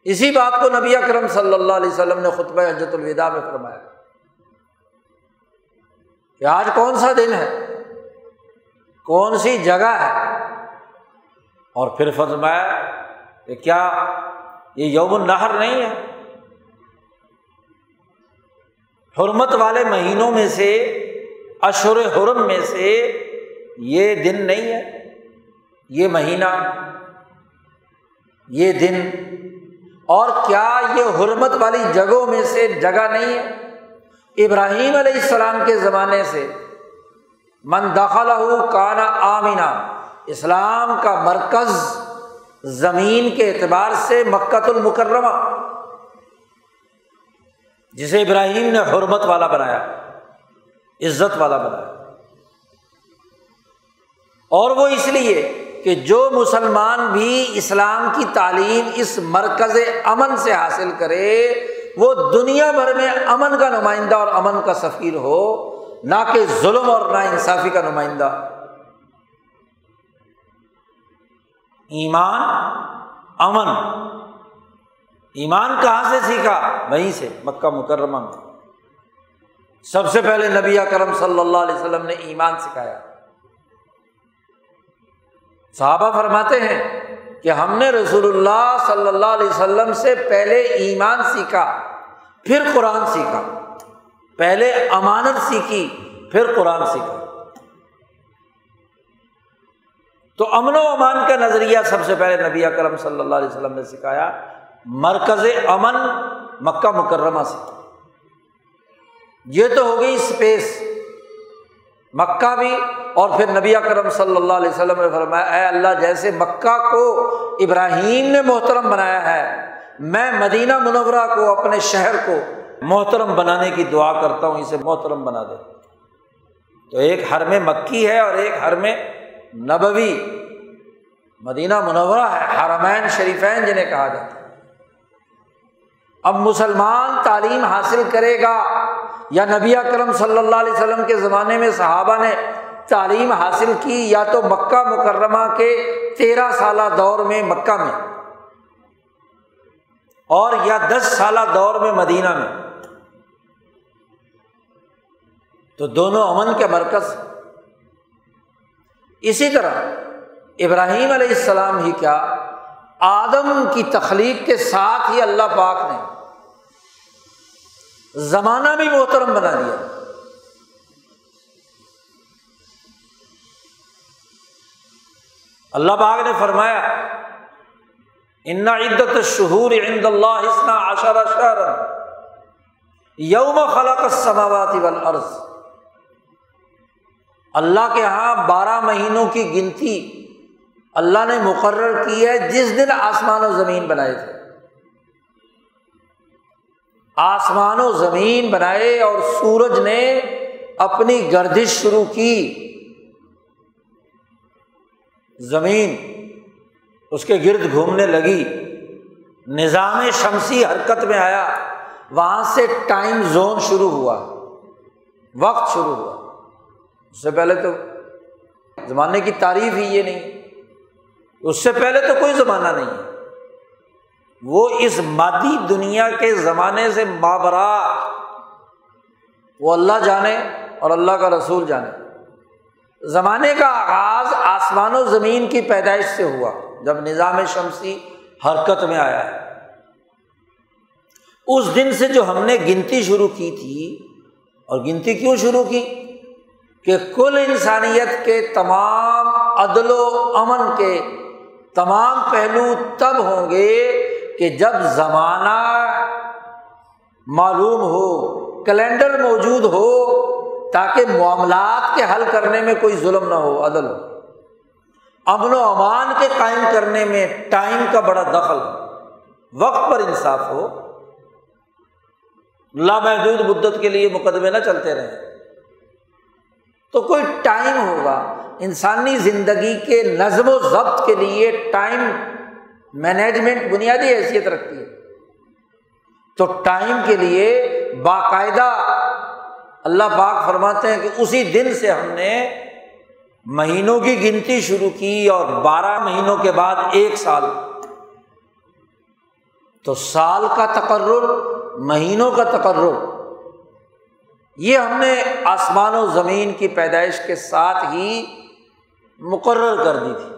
اسی بات کو نبی اکرم صلی اللہ علیہ وسلم نے خطبہ حجت الوداع میں فرمایا۔ کہ آج کون سا دن ہے؟ کون سی جگہ ہے؟ اور پھر فرمایا کہ کیا یہ یوم النہر نہیں ہے؟ حرمت والے مہینوں میں سے اشور حرم میں سے یہ دن نہیں ہے، یہ مہینہ، یہ دن اور کیا یہ حرمت والی جگہوں میں سے جگہ نہیں؟ ہے ابراہیم علیہ السلام کے زمانے سے۔ من دخل کانا آمینہ اسلام کا مرکز زمین کے اعتبار سے مکت المکرمہ۔ جسے ابراہیم نے حرمت والا بنایا، عزت والا بنایا۔ اور وہ اس لیے کہ جو مسلمان بھی اسلام کی تعلیم اس مرکز امن سے حاصل کرے، وہ دنیا بھر میں امن کا نمائندہ اور امن کا سفیر ہو، نہ کہ ظلم اور نا انصافی کا نمائندہ۔ ایمان، امن۔ ایمان کہاں سے سیکھا؟ وہیں سے، مکہ مکرمہ میں۔ سب سے پہلے نبی کرم صلی اللہ علیہ وسلم نے ایمان سکھایا۔ صحابہ فرماتے ہیں کہ ہم نے رسول اللہ صلی اللہ علیہ وسلم سے پہلے ایمان سیکھا، پھر قرآن سیکھا، پہلے امانت سیکھی، پھر قرآن سیکھا۔ تو امن و امان کا نظریہ سب سے پہلے نبی اکرم صلی اللہ علیہ وسلم نے سکھایا، مرکز امن مکہ مکرمہ سے۔ یہ تو ہو گئی اسپیس مکہ بھی اور پھر نبی اکرم صلی اللہ علیہ وسلم نے فرمایا، اے اللہ جیسے مکہ کو ابراہیم نے محترم بنایا ہے، میں مدینہ منورہ کو، اپنے شہر کو محترم بنانے کی دعا کرتا ہوں، اسے محترم بنا دے۔ تو ایک ہر میں مکی ہے اور ایک ہر میں نبوی۔ مدینہ منورہ ہے، حرمین شریفین جنہیں کہا جاتا ہے۔ اب مسلمان تعلیم حاصل کرے گا۔ یا نبی اکرم صلی اللہ علیہ وسلم کے زمانے میں صحابہ نے تعلیم حاصل کی یا تو مکہ مکرمہ کے تیرہ سالہ دور میں مکہ میں اور یا دس سالہ دور میں مدینہ میں تو دونوں امن کے مرکز اسی طرح ابراہیم علیہ السلام ہی کیا آدم کی تخلیق کے ساتھ ہی اللہ پاک نے زمانہ بھی محترم بنا دیا۔ اللہ پاک نے فرمایا، ان عدت شہور عند اللہ حسنا عشر شہر یوم خلق السماوات والارض. اللہ کے یہاں بارہ مہینوں کی گنتی اللہ نے مقرر کی ہے، جس دن آسمان و زمین بنائے تھے۔ آسمان و زمین بنائے اور سورج نے اپنی گردش شروع کی۔ زمین اس کے گرد گھومنے لگی۔ نظام شمسی حرکت میں آیا۔ وہاں سے ٹائم زون شروع ہوا۔ وقت شروع ہوا۔ اس سے پہلے تو زمانے کی تعریف ہی یہ نہیں۔ اس سے پہلے تو کوئی زمانہ نہیں۔ ہے وہ اس مادی دنیا کے زمانے سے مابرا۔ وہ اللہ جانے اور اللہ کا رسول جانے۔ زمانے کا آغاز آسمان و زمین کی پیدائش سے ہوا، جب نظام شمسی حرکت میں آیا۔ ہے اس دن سے جو ہم نے گنتی شروع کی تھی، اور گنتی کیوں شروع کی؟ کہ کل انسانیت کے تمام عدل و امن کے تمام پہلو تب ہوں گے کہ جب زمانہ معلوم ہو، کیلنڈر موجود ہو، تاکہ معاملات کے حل کرنے میں کوئی ظلم نہ ہو، عدل ہو۔ امن و امان کے قائم کرنے میں ٹائم کا بڑا دخل ہو۔ وقت پر انصاف ہو۔ لامحدود مدت کے لیے مقدمے نہ چلتے رہے تو کوئی ٹائم ہوگا۔ انسانی زندگی کے نظم و ضبط کے لیے ٹائم مینجمنٹ بنیادی حیثیت رکھتی ہے۔ تو ٹائم کے لیے باقاعدہ اللہ پاک فرماتے ہیں کہ اسی دن سے ہم نے مہینوں کی گنتی شروع کی اور بارہ مہینوں کے بعد ایک سال۔ تو سال کا تقرر، مہینوں کا تقرر۔ یہ ہم نے آسمان و زمین کی پیدائش کے ساتھ ہی مقرر کر دی تھی۔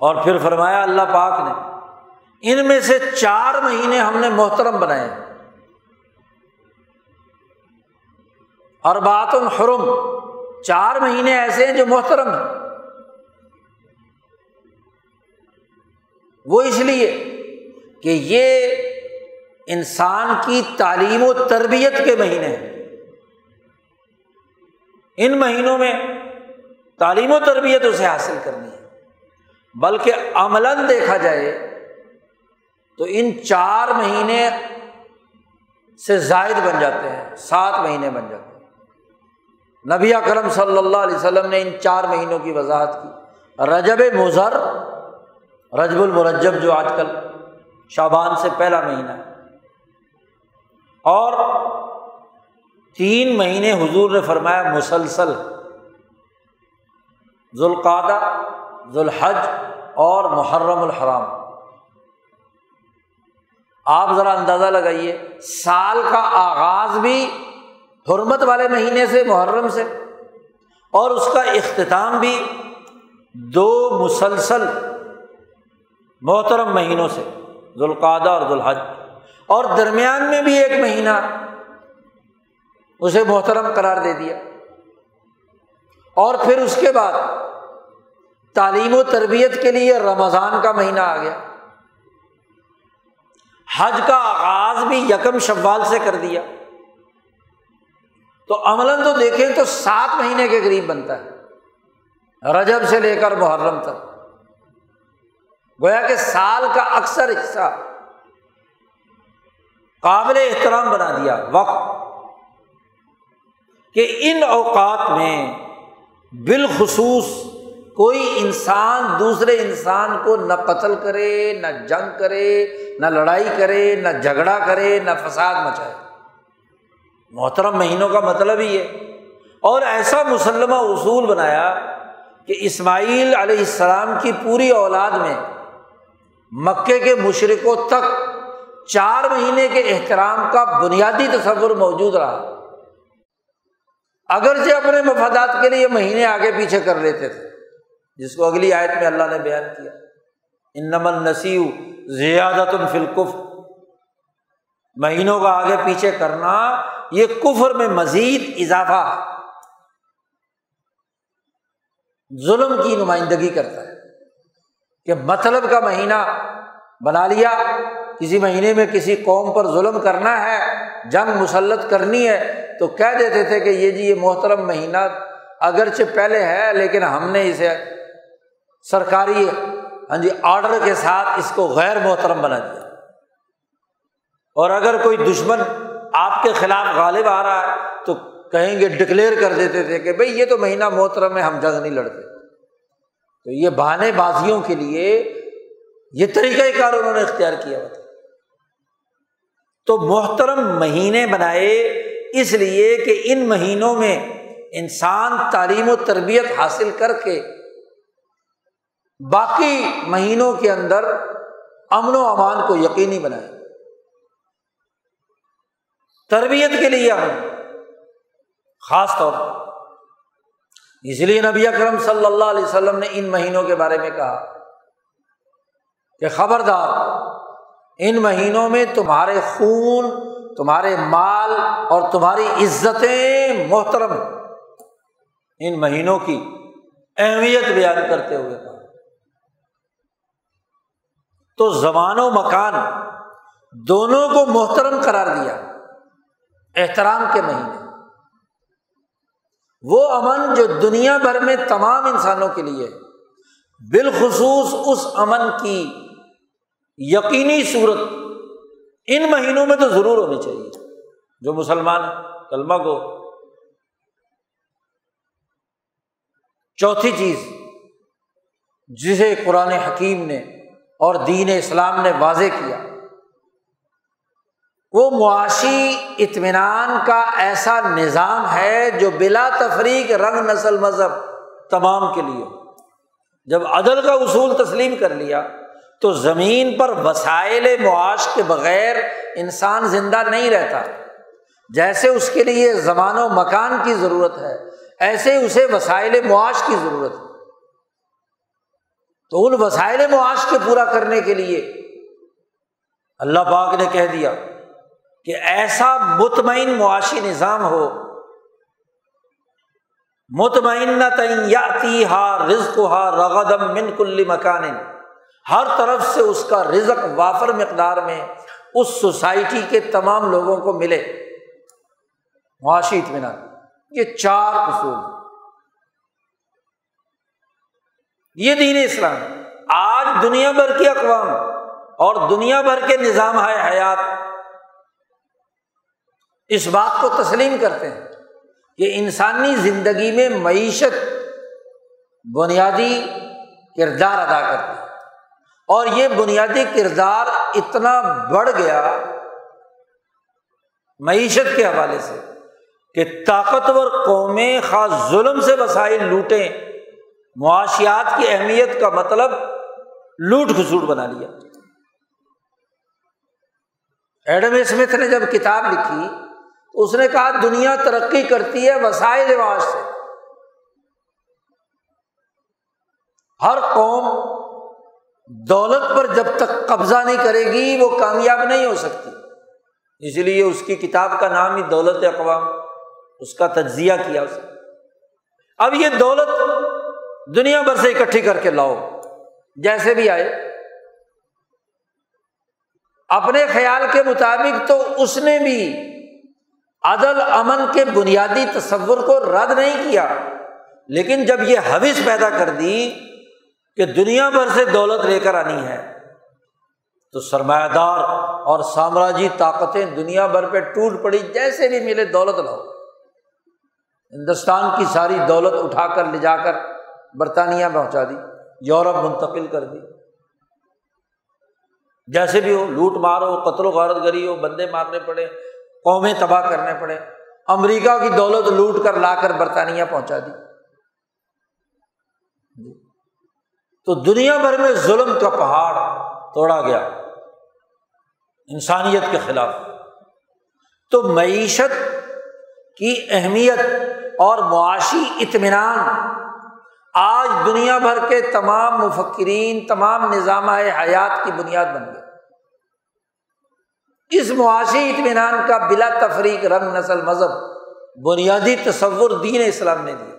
اور پھر فرمایا اللہ پاک نے، ان میں سے چار مہینے ہم نے محترم بنائے۔ اور بات الحرم چار مہینے ایسے ہیں جو محترم ہیں۔ وہ اس لیے کہ یہ انسان کی تعلیم و تربیت کے مہینے ہیں۔ ان مہینوں میں تعلیم و تربیت اسے حاصل کرنی ہے۔ بلکہ عملاً دیکھا جائے تو ان چار مہینے سے زائد بن جاتے ہیں، سات مہینے بن جاتے ہیں۔ نبی کرم صلی اللہ علیہ وسلم نے ان چار مہینوں کی وضاحت کی۔ رجب مضر، رجب المرجب جو آج کل شابان سے پہلا مہینہ ہے۔ اور تین مہینے حضور نے فرمایا مسلسل۔ ذوالقادہ ذوالحج اور محرم الحرام۔ آپ ذرا اندازہ لگائیے، سال کا آغاز بھی حرمت والے مہینے سے، محرم سے، اور اس کا اختتام بھی دو مسلسل محترم مہینوں سے ذوالقادہ اور ذوالحج۔ اور درمیان میں بھی ایک مہینہ اسے محترم قرار دے دیا۔ اور پھر اس کے بعد تعلیم و تربیت کے لیے رمضان کا مہینہ آ گیا۔ حج کا آغاز بھی یکم شوال سے کر دیا۔ تو عملاً تو دیکھیں تو سات مہینے کے قریب بنتا ہے۔ رجب سے لے کر محرم تک۔ گویا کہ سال کا اکثر حصہ قابل احترام بنا دیا۔ وقت کہ ان اوقات میں بالخصوص کوئی انسان دوسرے انسان کو نہ قتل کرے، نہ جنگ کرے، نہ لڑائی کرے، نہ جھگڑا کرے، نہ فساد مچائے۔ محترم، مہینوں کا مطلب ہی ہے اور ایسا مسلمہ اصول بنایا کہ اسماعیل علیہ السلام کی پوری اولاد میں مکے کے مشرقوں تک چار مہینے کے احترام کا بنیادی تصور موجود رہا۔ اگرچہ اپنے مفادات کے لیے مہینے آگے پیچھے کر لیتے تھے۔ جس کو اگلی آیت میں اللہ نے بیان کیا۔ ان نمن نسیو زیادت الفلقف مہینوں کا آگے پیچھے کرنا، یہ کفر میں مزید اضافہ ظلم کی نمائندگی کرتا ہے۔ کہ مطلب کا مہینہ بنا لیا، کسی مہینے میں کسی قوم پر ظلم کرنا ہے، جنگ مسلط کرنی ہے، تو کہہ دیتے تھے کہ یہ جی یہ محترم مہینہ اگرچہ پہلے ہے، لیکن ہم نے اسے سرکاری ہاں جی آڈر کے ساتھ اس کو غیر محترم بنا دیا۔ اور اگر کوئی دشمن آپ کے خلاف غالب آ رہا ہے، تو کہیں گے ڈکلیئر کر دیتے تھے کہ بھائی یہ تو مہینہ محترم ہے، ہم جنگ نہیں لڑتے۔ تو یہ بہانے بازیوں کے لیے یہ طریقۂ کار انہوں نے اختیار کیا۔ ہوا تھا تو محترم مہینے بنائے اس لیے کہ ان مہینوں میں انسان تعلیم و تربیت حاصل کر کے باقی مہینوں کے اندر امن و امان کو یقینی بنائے۔ تربیت کے لیے امن، خاص طور پر۔ اس لیے نبی اکرم صلی اللہ علیہ وسلم نے ان مہینوں کے بارے میں کہا کہ خبردار، ان مہینوں میں تمہارے خون، تمہارے مال اور تمہاری عزتیں محترم ان مہینوں کی اہمیت بیان کرتے ہوئے کہا۔ تو زمان و مکان دونوں کو محترم قرار دیا، احترام کے مہینے۔ وہ امن جو دنیا بھر میں تمام انسانوں کے لیے بالخصوص اس امن کی یقینی صورت ان مہینوں میں تو ضرور ہونی چاہیے۔ جو مسلمان کلمہ کو چوتھی چیز جسے قرآن حکیم نے اور دین اسلام نے واضح کیا۔ وہ معاشی اطمینان کا ایسا نظام ہے جو بلا تفریق رنگ، نسل، مذہب تمام کے لیے جب عدل کا اصول تسلیم کر لیا تو زمین پر وسائل معاش کے بغیر انسان زندہ نہیں رہتا۔ جیسے اس کے لیے زمان و مکان کی ضرورت ہے، ایسے اسے وسائل معاش کی ضرورت ہے۔ تو ان وسائل معاش کے پورا کرنے کے لیے اللہ پاک نے کہہ دیا کہ ایسا مطمئن معاشی نظام ہو مطمئن تعین یاتی ہا رزق ہا رغدم من کل مکان ہر طرف سے اس کا رزق وافر مقدار میں اس سوسائٹی کے تمام لوگوں کو ملے۔ معاشی اطمینان، یہ چار اصول۔ یہ دین اسلام آج دنیا بھر کی اقوام اور دنیا بھر کے نظام ہے حیات۔ اس بات کو تسلیم کرتے ہیں کہ انسانی زندگی میں معیشت بنیادی کردار ادا کرتی ہے۔ اور یہ بنیادی کردار اتنا بڑھ گیا معیشت کے حوالے سے کہ طاقتور قومیں خاص ظلم سے وسائل لوٹیں۔ معاشیات کی اہمیت کا مطلب لوٹ کھسوٹ بنا لیا۔ ایڈم اسمتھ نے جب کتاب لکھی تو اس نے کہا، دنیا ترقی کرتی ہے وسائل رواج سے۔ ہر قوم دولت پر جب تک قبضہ نہیں کرے گی، وہ کامیاب نہیں ہو سکتی۔ اس لیے اس کی کتاب کا نام ہی دولت اقوام، اس کا تجزیہ کیا اس اب یہ دولت دنیا بھر سے اکٹھی کر کے لاؤ۔ جیسے بھی آئے۔ اپنے خیال کے مطابق تو اس نے بھی عدل، امن کے بنیادی تصور کو رد نہیں کیا۔ لیکن جب یہ حوث پیدا کر دی کہ دنیا بھر سے دولت لے کر آنی ہے، تو سرمایہ دار اور سامراجی طاقتیں دنیا بھر پہ ٹوٹ پڑی۔ جیسے بھی ملے دولت لاؤ۔ ہندوستان کی ساری دولت اٹھا کر لے جا کر برطانیہ پہنچا دی، یورپ منتقل کر دی۔ جیسے بھی ہو، لوٹ مار ہو قتل و غارت گری ہو، بندے مارنے پڑے، قومیں تباہ کرنے پڑے۔ امریکہ کی دولت لوٹ کر لا کر برطانیہ پہنچا دی۔ تو دنیا بھر میں ظلم کا پہاڑ توڑا گیا، انسانیت کے خلاف۔ تو معیشت کی اہمیت اور معاشی اطمینان آج دنیا بھر کے تمام مفکرین، تمام نظام حیات کی بنیاد بن گئے۔ اس معاشی اطمینان کا بلا تفریق رنگ، نسل، مذہب، بنیادی تصور دین اسلام نے دیا۔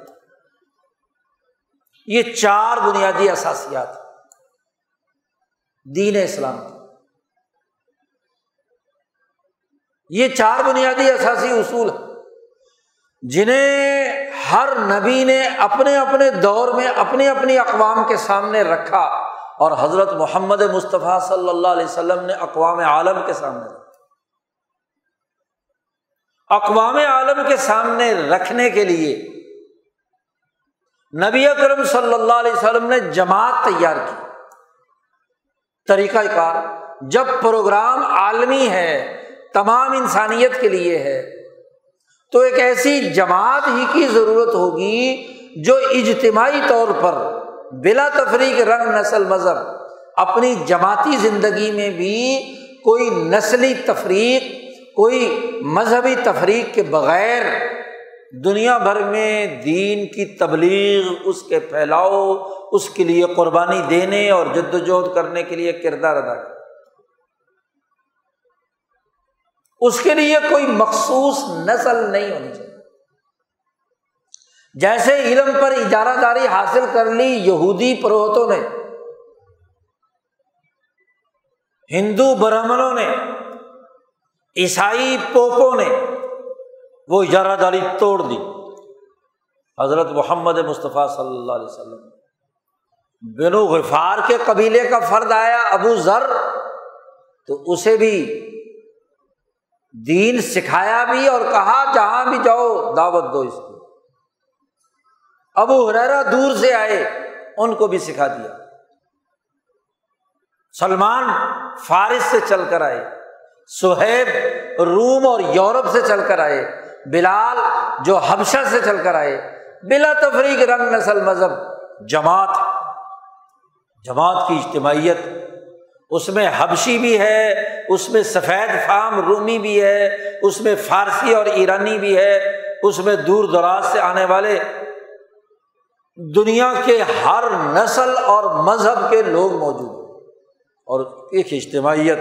یہ چار بنیادی اثاسیات دین اسلام۔ یہ چار بنیادی اثاثی اصول جنہیں ہر نبی نے اپنے اپنے دور میں اپنی اپنی اقوام کے سامنے رکھا اور حضرت محمد مصطفیٰ صلی اللہ علیہ وسلم نے اقوام عالم کے سامنے رکھا۔ اقوام عالم کے سامنے رکھنے کے لیے نبی اکرم صلی اللہ علیہ وسلم نے جماعت تیار کی۔ طریقہ کار، جب پروگرام عالمی ہے، تمام انسانیت کے لیے ہے تو ایک ایسی جماعت ہی کی ضرورت ہوگی جو اجتماعی طور پر بلا تفریق رنگ نسل مذہب اپنی جماعتی زندگی میں بھی کوئی نسلی تفریق، کوئی مذہبی تفریق کے بغیر دنیا بھر میں دین کی تبلیغ، اس کے پھیلاؤ، اس کے لیے قربانی دینے اور جد وجہد کرنے کے لیے کردار ادا کر اس کے لیے کوئی مخصوص نسل نہیں ہونی چاہیے۔ جیسے علم پر اجارہ داری حاصل کر لی، یہودی پروہتوں نے، ہندو برہمنوں نے، عیسائی پوپوں نے وہ اجارہ داری توڑ دی۔ حضرت محمد مصطفیٰ صلی اللہ علیہ وسلم بنو غفار کے قبیلے کا فرد آیا، ابو ذر، تو اسے بھی دین سکھایا بھی اور کہا جہاں بھی جاؤ دعوت دو اس کی۔ ابو حرا دور سے آئے، ان کو بھی سکھا دیا۔ سلمان فارس سے چل کر آئے، سہیب روم اور یورپ سے چل کر آئے، بلال جو حبشہ سے چل کر آئے۔ بلا تفریق رنگ نسل مذہب، جماعت جماعت کی اجتماعیت اس میں حبشی بھی ہے، اس میں سفید فام رومی بھی ہے، اس میں فارسی اور ایرانی بھی ہے، اس میں دور دراز سے آنے والے دنیا کے ہر نسل اور مذہب کے لوگ موجود ہیں۔ اور ایک اجتماعیت۔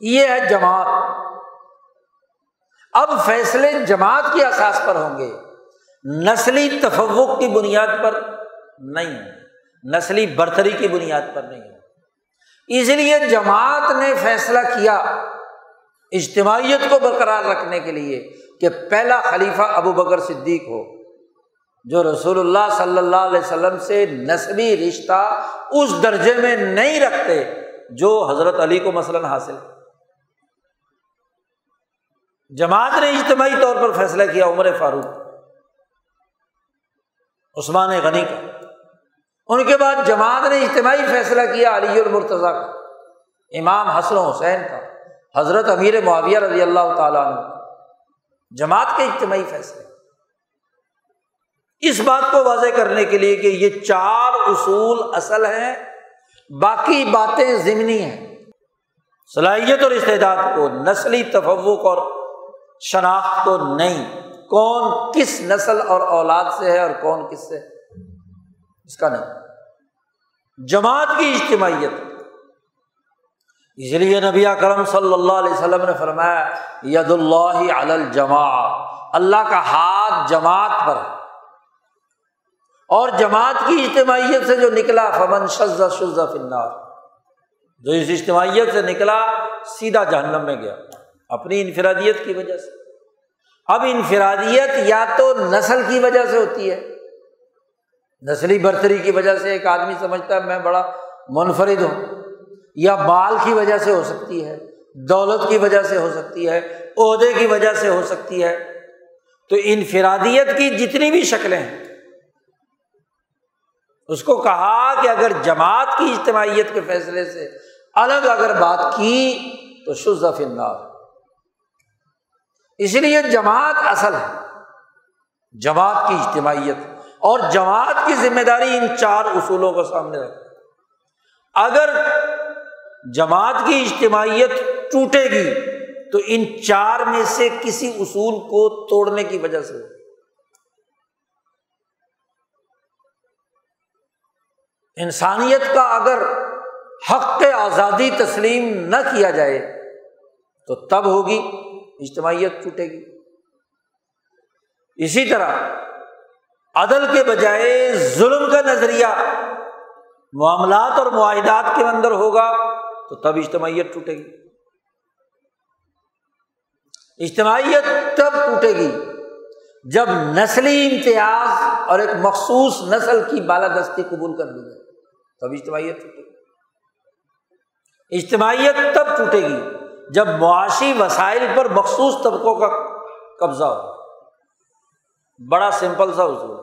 یہ ہے جماعت۔ اب فیصلے جماعت کے احساس پر ہوں گے۔ نسلی تفوق کی بنیاد پر نہیں، نسلی برتری کی بنیاد پر نہیں۔ اس لیے جماعت نے فیصلہ کیا اجتماعیت کو برقرار رکھنے کے لیے کہ پہلا خلیفہ ابو بکر صدیق ہو، جو رسول اللہ صلی اللہ علیہ وسلم سے نسبی رشتہ اس درجے میں نہیں رکھتے جو حضرت علی کو مثلاً حاصل۔ جماعت نے اجتماعی طور پر فیصلہ کیا عمر فاروق، عثمان غنی کا۔ ان کے بعد جماعت نے اجتماعی فیصلہ کیا علی المرتضیٰ کا۔ امام حسن و حسین کا۔ حضرت امیر معاویہ رضی اللہ تعالیٰ عنہ جماعت کے اجتماعی فیصلے۔ اس بات کو واضح کرنے کے لیے کہ یہ چار اصول اصل ہیں، باقی باتیں ضمنی ہیں۔ صلاحیت اور استعداد کو، نسلی تفوق اور شناخت کو نہیں۔ کون کس نسل اور اولاد سے ہے اور کون کس سے؟ اس کا نہیں۔ جماعت کی اجتماعیت۔ اس لیے نبی کرم صلی اللہ علیہ وسلم نے فرمایا ید اللہ علی الجماع اللہ کا ہاتھ جماعت پر ہے۔ اور جماعت کی اجتماعیت سے جو نکلا، فمن شزہ شزہ فنار جو اس اجتماعیت سے نکلا، سیدھا جہنم میں گیا۔ اپنی انفرادیت کی وجہ سے۔ اب انفرادیت یا تو نسل کی وجہ سے ہوتی ہے نسلی برتری کی وجہ سے ایک آدمی سمجھتا ہے میں بڑا منفرد ہوں، یا بال کی وجہ سے ہو سکتی ہے، دولت کی وجہ سے ہو سکتی ہے، عہدے کی وجہ سے ہو سکتی ہے۔ تو انفرادیت کی جتنی بھی شکلیں ہیں، اس کو کہا کہ اگر جماعت کی اجتماعیت کے فیصلے سے الگ اگر بات کی تو شزف فنار اس لیے جماعت اصل ہے، جماعت کی اجتماعیت۔ اور جماعت کی ذمہ داری ان چار اصولوں کو سامنے رکھ۔ اگر جماعت کی اجتماعیت ٹوٹے گی، تو ان چار میں سے کسی اصول کو توڑنے کی وجہ سے۔ انسانیت کا اگر حق آزادی تسلیم نہ کیا جائے، تو تب ہوگی اجتماعیت ٹوٹے گی۔ اسی طرح عدل کے بجائے ظلم کا نظریہ معاملات اور معاہدات کے اندر ہوگا تو تب اجتماعیت ٹوٹے گی۔ اجتماعیت تب ٹوٹے گی جب نسلی امتیاز اور ایک مخصوص نسل کی بالادستی قبول کر دی جائے۔ تب اجتماعیت ٹوٹے گی۔ اجتماعیت تب ٹوٹے گی جب معاشی وسائل پر مخصوص طبقوں کا قبضہ ہو۔ بڑا سمپل سا اصول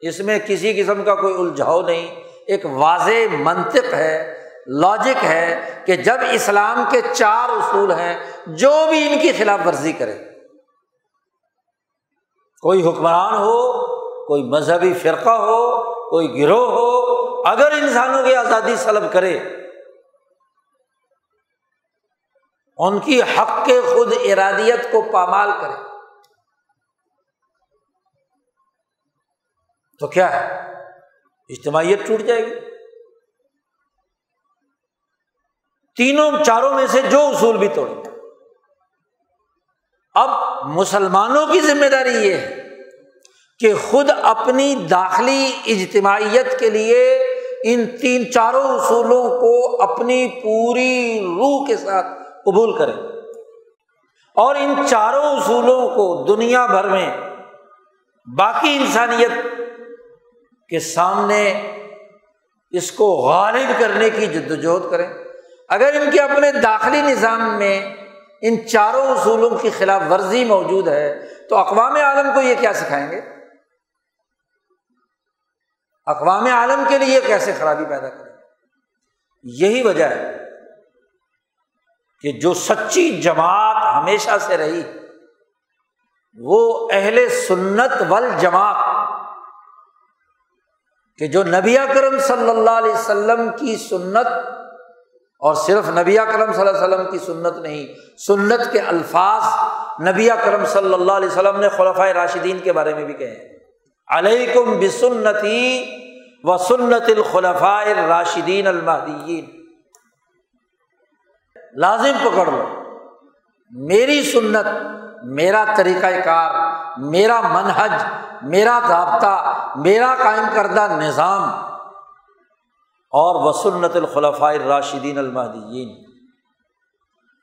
اس میں کسی قسم کا کوئی الجھاؤ نہیں۔ ایک واضح منطق ہے لاجک ہے کہ جب اسلام کے چار اصول ہیں، جو بھی ان کی خلاف ورزی کرے۔ کوئی حکمران ہو، کوئی مذہبی فرقہ ہو، کوئی گروہ ہو، اگر انسانوں کی آزادی سلب کرے، ان کی حق کے خود ارادیت کو پامال کرے۔ تو کیا ہے؟ اجتماعیت ٹوٹ جائے گی۔ تینوں چاروں میں سے جو اصول بھی توڑے۔ اب مسلمانوں کی ذمہ داری یہ ہے کہ خود اپنی داخلی اجتماعیت کے لیے ان تین چاروں اصولوں کو اپنی پوری روح کے ساتھ قبول کریں۔ اور ان چاروں اصولوں کو دنیا بھر میں باقی انسانیت کے سامنے اس کو غالب کرنے کی جد وجہد کریں۔ اگر ان کے اپنے داخلی نظام میں ان چاروں اصولوں کی خلاف ورزی موجود ہے، تو اقوام عالم کو یہ کیا سکھائیں گے؟ اقوام عالم کے لیے کیسے خرابی پیدا کرے یہی وجہ ہے کہ جو سچی جماعت ہمیشہ سے رہی، وہ اہل سنت ول جماعت کہ جو نبی کرم صلی اللہ علیہ وسلم کی سنت اور صرف نبی کرم صلی اللہ علیہ وسلم کی سنت نہیں، سنت کے الفاظ نبی کرم صلی اللہ علیہ وسلم نے خلفۂ راشدین کے بارے میں بھی کہے علیکم بسنتی و سنت الخلفاء راشدین المحدین لازم پکڑ لو، میری سنت، میرا طریقۂ کار میرا منہج، میرا ضابطہ، میرا قائم کردہ نظام اور وسنت الخلفاء راشدین المحدین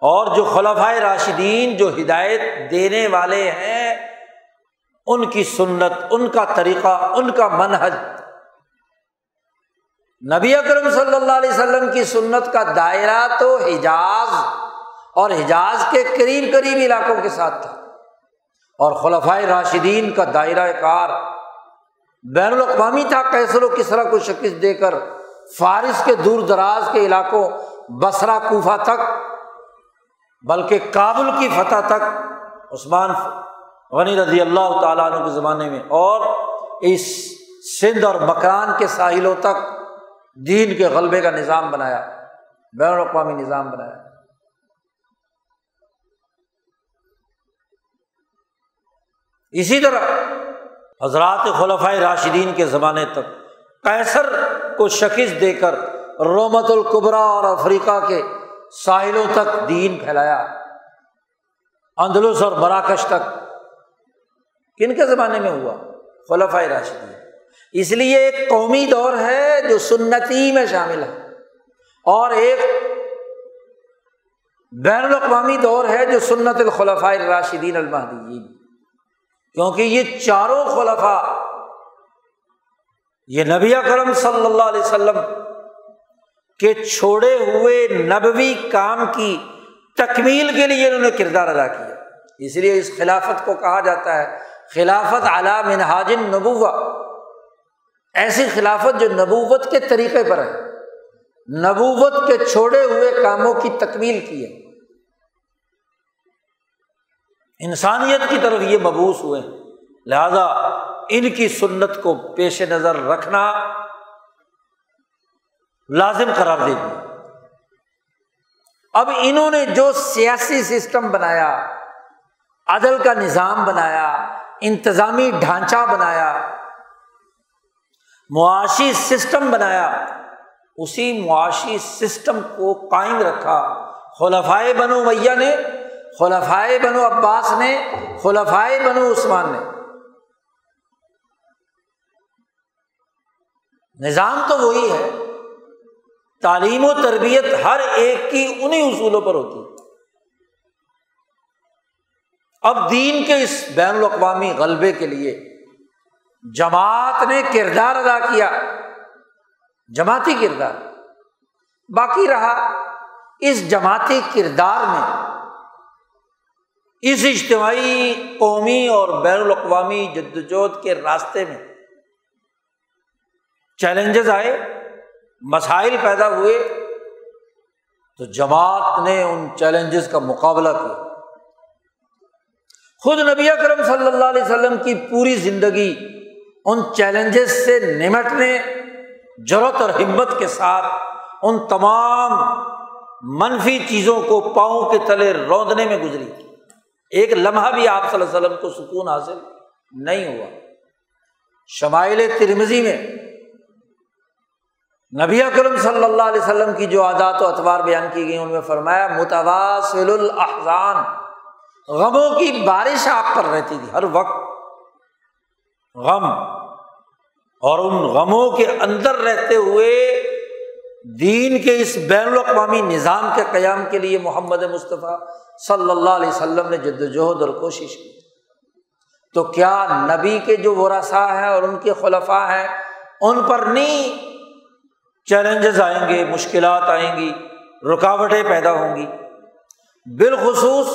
اور جو خلفۂ راشدین جو ہدایت دینے والے ہیں، ان کی سنت، ان کا طریقہ، ان کا منحج نبی اکرم صلی اللہ علیہ وسلم کی سنت کا دائرہ تو حجاز اور حجاز کے قریب قریب علاقوں کے ساتھ تھا۔ اور خلفۂ راشدین کا دائرۂ کار بین الاقوامی تھا کیسر و کس طرح کو شکست دے کر فارس کے دور دراز کے علاقوں بسرا کوفہ تک، بلکہ کابل کی فتح تک، عثمان غنی رضی اللہ تعالیٰ عنہ کے زمانے میں، اور اس سندھ اور مکران کے ساحلوں تک دین کے غلبے کا نظام بنایا، بین الاقوامی نظام بنایا۔ اسی طرح حضرات خلفۂ راشدین کے زمانے تک کیسر کو شکست دے کر رومت القبرا اور افریقہ کے ساحلوں تک دین پھیلایا، اندلس اور مراکش تک۔ کن کے زمانے میں ہوا؟ خلفۂ راشدین۔ اس لیے ایک قومی دور ہے جو سنتی میں شامل ہے۔ اور ایک بین الاقوامی دور ہے جو سنت الخلفۂ راشدین المحدین کیونکہ یہ چاروں خلفا یہ نبی کرم صلی اللہ علیہ وسلم کے چھوڑے ہوئے نبوی کام کی تکمیل کے لیے انہوں نے کردار ادا کیا۔ اس لیے اس خلافت کو کہا جاتا ہے، خلافت اعلیٰ منہاج نبوا ایسی خلافت جو نبوت کے طریقے پر ہے۔ نبوت کے چھوڑے ہوئے کاموں کی تکمیل کی ہے۔ انسانیت کی طرف یہ مبوس ہوئے لہذا ان کی سنت کو پیش نظر رکھنا لازم قرار دے دیا۔ اب انہوں نے جو سیاسی سسٹم بنایا، عدل کا نظام بنایا، انتظامی ڈھانچہ بنایا، معاشی سسٹم بنایا، اسی معاشی سسٹم کو قائم رکھا۔ خلفائے بنو میاں نے خلفائے بنو عباس نے، خلفائے بنو عثمان نے۔ نظام تو وہی ہے۔ تعلیم و تربیت ہر ایک کی انہیں اصولوں پر ہوتی اب دین کے اس بین الاقوامی غلبے کے لیے جماعت نے کردار ادا کیا۔ جماعتی کردار۔ باقی رہا اس جماعتی کردار میں اس اجتماعی قومی اور بین الاقوامی جدوجہد کے راستے میں چیلنجز آئے، مسائل پیدا ہوئے، تو جماعت نے ان چیلنجز کا مقابلہ کیا۔ خود نبی اکرم صلی اللہ علیہ وسلم کی پوری زندگی ان چیلنجز سے نمٹنے ضرورت اور ہمت کے ساتھ ان تمام منفی چیزوں کو پاؤں کے تلے روندنے میں گزری۔ ایک لمحہ بھی آپ صلی اللہ علیہ وسلم کو سکون حاصل نہیں ہوا۔ شمائل ترمزی میں نبی اکرم صلی اللہ علیہ وسلم کی جو عادات و اطوار بیان کی گئی، ان میں فرمایا، متواصل الاحزان۔ غموں کی بارش آپ پر رہتی تھی، ہر وقت۔ غم۔ اور ان غموں کے اندر رہتے ہوئے دین کے اس بین الاقوامی نظام کے قیام کے لیے محمد مصطفیٰ صلی اللہ علیہ وسلم نے جد وجہد اور کوشش کی۔ تو کیا نبی کے جو ورثا ہیں اور ان کے خلفاء ہیں، ان پر نہیں چیلنجز آئیں گے، مشکلات آئیں گی، رکاوٹیں پیدا ہوں گی؟ بالخصوص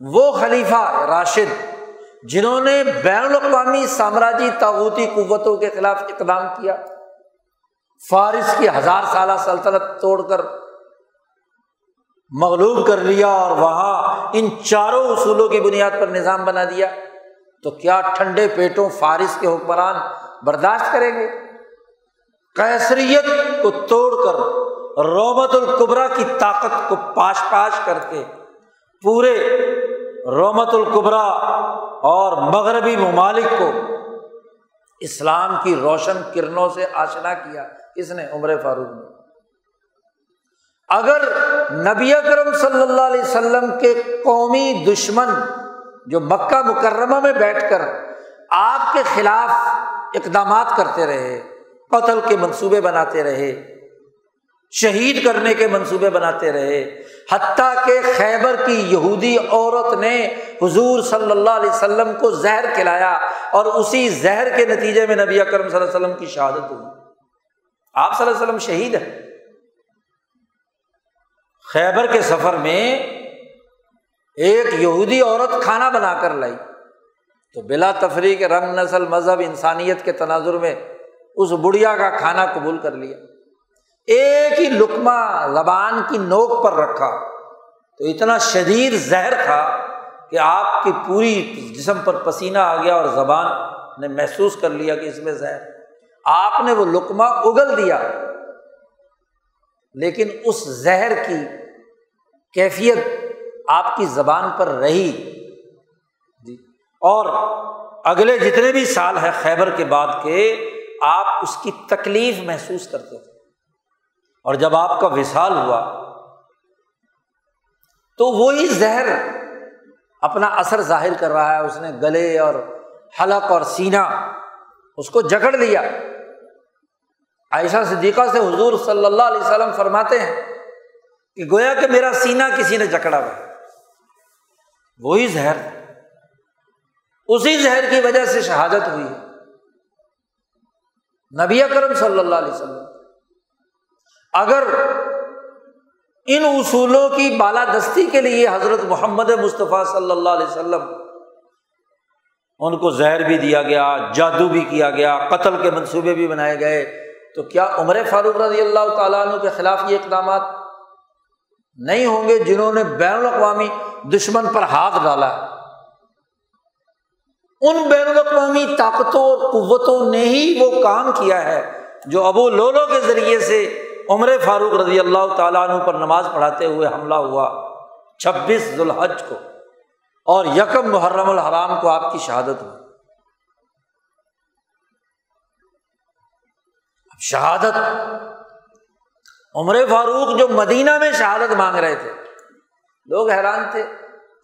وہ خلیفہ راشد، جنہوں نے بین الاقوامی سامراجی تاغوتی قوتوں کے خلاف اقدام کیا۔ فارس کی ہزار سالہ سلطنت توڑ کر مغلوب کر لیا اور وہاں ان چاروں اصولوں کی بنیاد پر نظام بنا دیا، تو کیا ٹھنڈے پیٹوں فارس کے حکمران برداشت کریں گے؟ کیسریت کو توڑ کر رومت القبرا کی طاقت کو پاش پاش کر کے پورے رومت القبرا اور مغربی ممالک کو اسلام کی روشن کرنوں سے آشنا کیا کس نے عمر فاروق نے۔ اگر نبی اکرم صلی اللہ علیہ وسلم کے قومی دشمن جو مکہ مکرمہ میں بیٹھ کر آپ کے خلاف اقدامات کرتے رہے، قتل کے منصوبے بناتے رہے شہید کرنے کے منصوبے بناتے رہے۔ حتیٰ کہ خیبر کی یہودی عورت نے حضور صلی اللہ علیہ وسلم کو زہر کھلایا اور اسی زہر کے نتیجے میں نبی اکرم صلی اللہ علیہ وسلم کی شہادت ہوئی۔ آپ صلی اللہ علیہ وسلم شہید ہے خیبر کے سفر میں ایک یہودی عورت کھانا بنا کر لائی۔ تو بلا تفریح کے رنگ، نسل، مذہب، انسانیت کے تناظر میں اس بڑھیا کا کھانا قبول کر لیا۔ ایک ہی لکما زبان کی نوک پر رکھا۔ تو اتنا شدید زہر تھا کہ آپ کی پوری جسم پر پسینہ آ گیا اور زبان نے محسوس کر لیا کہ اس میں زہر۔ آپ نے وہ لکما اگل دیا۔ لیکن اس زہر کی کیفیت آپ کی زبان پر رہی۔ جی۔ اور اگلے جتنے بھی سال ہے خیبر کے بعد کے آپ اس کی تکلیف محسوس کرتے تھے۔ اور جب آپ کا وصال ہوا، تو وہی زہر اپنا اثر ظاہر کر رہا ہے۔ اس نے گلے اور حلق اور سینا اس کو جکڑ لیا۔ عائشہ صدیقہ سے حضور صلی اللہ علیہ وسلم فرماتے ہیں کہ گویا کہ میرا سینا کسی نے جکڑا ہوا۔ وہی زہر۔ اسی زہر کی وجہ سے شہادت ہوئی۔ نبی اکرم صلی اللہ علیہ وسلم اگر ان اصولوں کی بالادستی کے لیے حضرت محمد مصطفیٰ صلی اللہ علیہ وسلم ان کو زہر بھی دیا گیا، جادو بھی کیا گیا، قتل کے منصوبے بھی بنائے گئے، تو کیا عمر فاروق رضی اللہ تعالیٰ عنہ کے خلاف یہ اقدامات نہیں ہوں گے جنہوں نے بین الاقوامی دشمن پر ہاتھ ڈالا؟ ان بین الاقوامی طاقتوں اور قوتوں نے ہی وہ کام کیا ہے جو ابو لولو کے ذریعے سے عمر فاروق رضی اللہ تعالیٰ عنہ پر نماز پڑھاتے ہوئے حملہ ہوا چھبیس ذوالحج کو اور یکم محرم الحرام کو آپ کی شہادت ہوئی۔ شہادت، عمر فاروق جو مدینہ میں شہادت مانگ رہے تھے، لوگ حیران تھے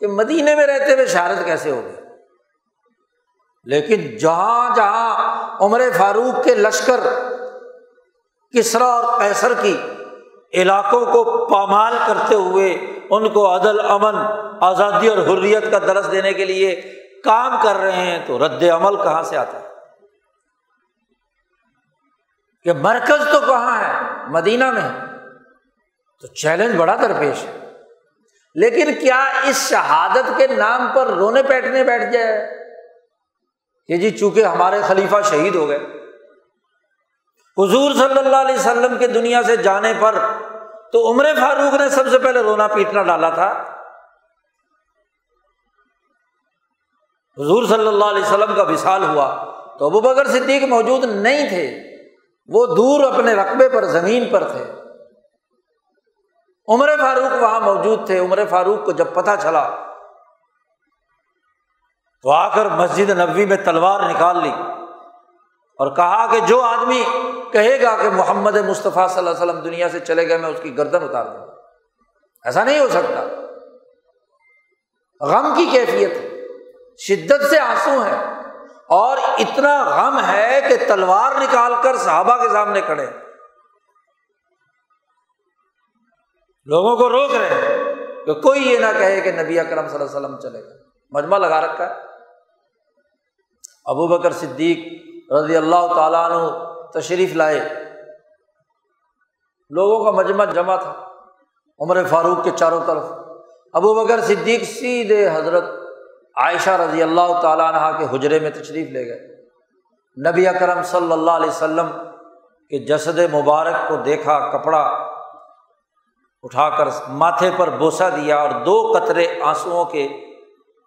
کہ مدینے میں رہتے ہوئے شہادت کیسے ہو گئی؟ لیکن جہاں جہاں عمر فاروق کے لشکر کسرا اور قیصر کی علاقوں کو پامال کرتے ہوئے ان کو عدل، امن، آزادی اور حریت کا درس دینے کے لیے کام کر رہے ہیں، تو رد عمل کہاں سے آتا ہے؟ کہ مرکز تو کہاں ہے؟ مدینہ میں تو چیلنج بڑا درپیش ہے۔ لیکن کیا اس شہادت کے نام پر رونے پیٹنے بیٹھ جائے؟ کہ جی چونکہ ہمارے خلیفہ شہید ہو گئے۔ حضور صلی اللہ علیہ وسلم کے دنیا سے جانے پر تو عمر فاروق نے سب سے پہلے رونا پیٹنا ڈالا تھا۔ حضور صلی اللہ علیہ وسلم کا وشال ہوا تو ابو بکر صدیق موجود نہیں تھے، وہ دور اپنے رقبے پر، زمین پر تھے۔ عمر فاروق وہاں موجود تھے۔ عمر فاروق کو جب پتہ چلا تو آ کر مسجد نبوی میں تلوار نکال لی اور کہا کہ جو آدمی کہے گا کہ محمد مصطفیٰ صلی اللہ علیہ وسلم دنیا سے چلے گئے، میں اس کی گردن اتار دوں ایسا نہیں ہو سکتا۔ غم کی کیفیت شدت سے آنسو ہے اور اتنا غم ہے کہ تلوار نکال کر صحابہ کے سامنے کھڑے لوگوں کو روک رہے ہیں کہ کوئی یہ نہ کہے کہ نبی اکرم صلی اللہ علیہ وسلم چلے گا مجمع لگا رکھا ہے۔ ابو بکر صدیق رضی اللہ تعالیٰ عنہ تشریف لائے۔ لوگوں کا مجمع جمع تھا، عمر فاروق کے چاروں طرف۔ ابو بکر صدیق سیدھے حضرت عائشہ رضی اللہ تعالیٰ عنہ کے حجرے میں تشریف لے گئے۔ نبی اکرم صلی اللہ علیہ وسلم کے جسد مبارک کو دیکھا، کپڑا اٹھا کر ماتھے پر بوسا دیا اور دو قطرے آنسوؤں کے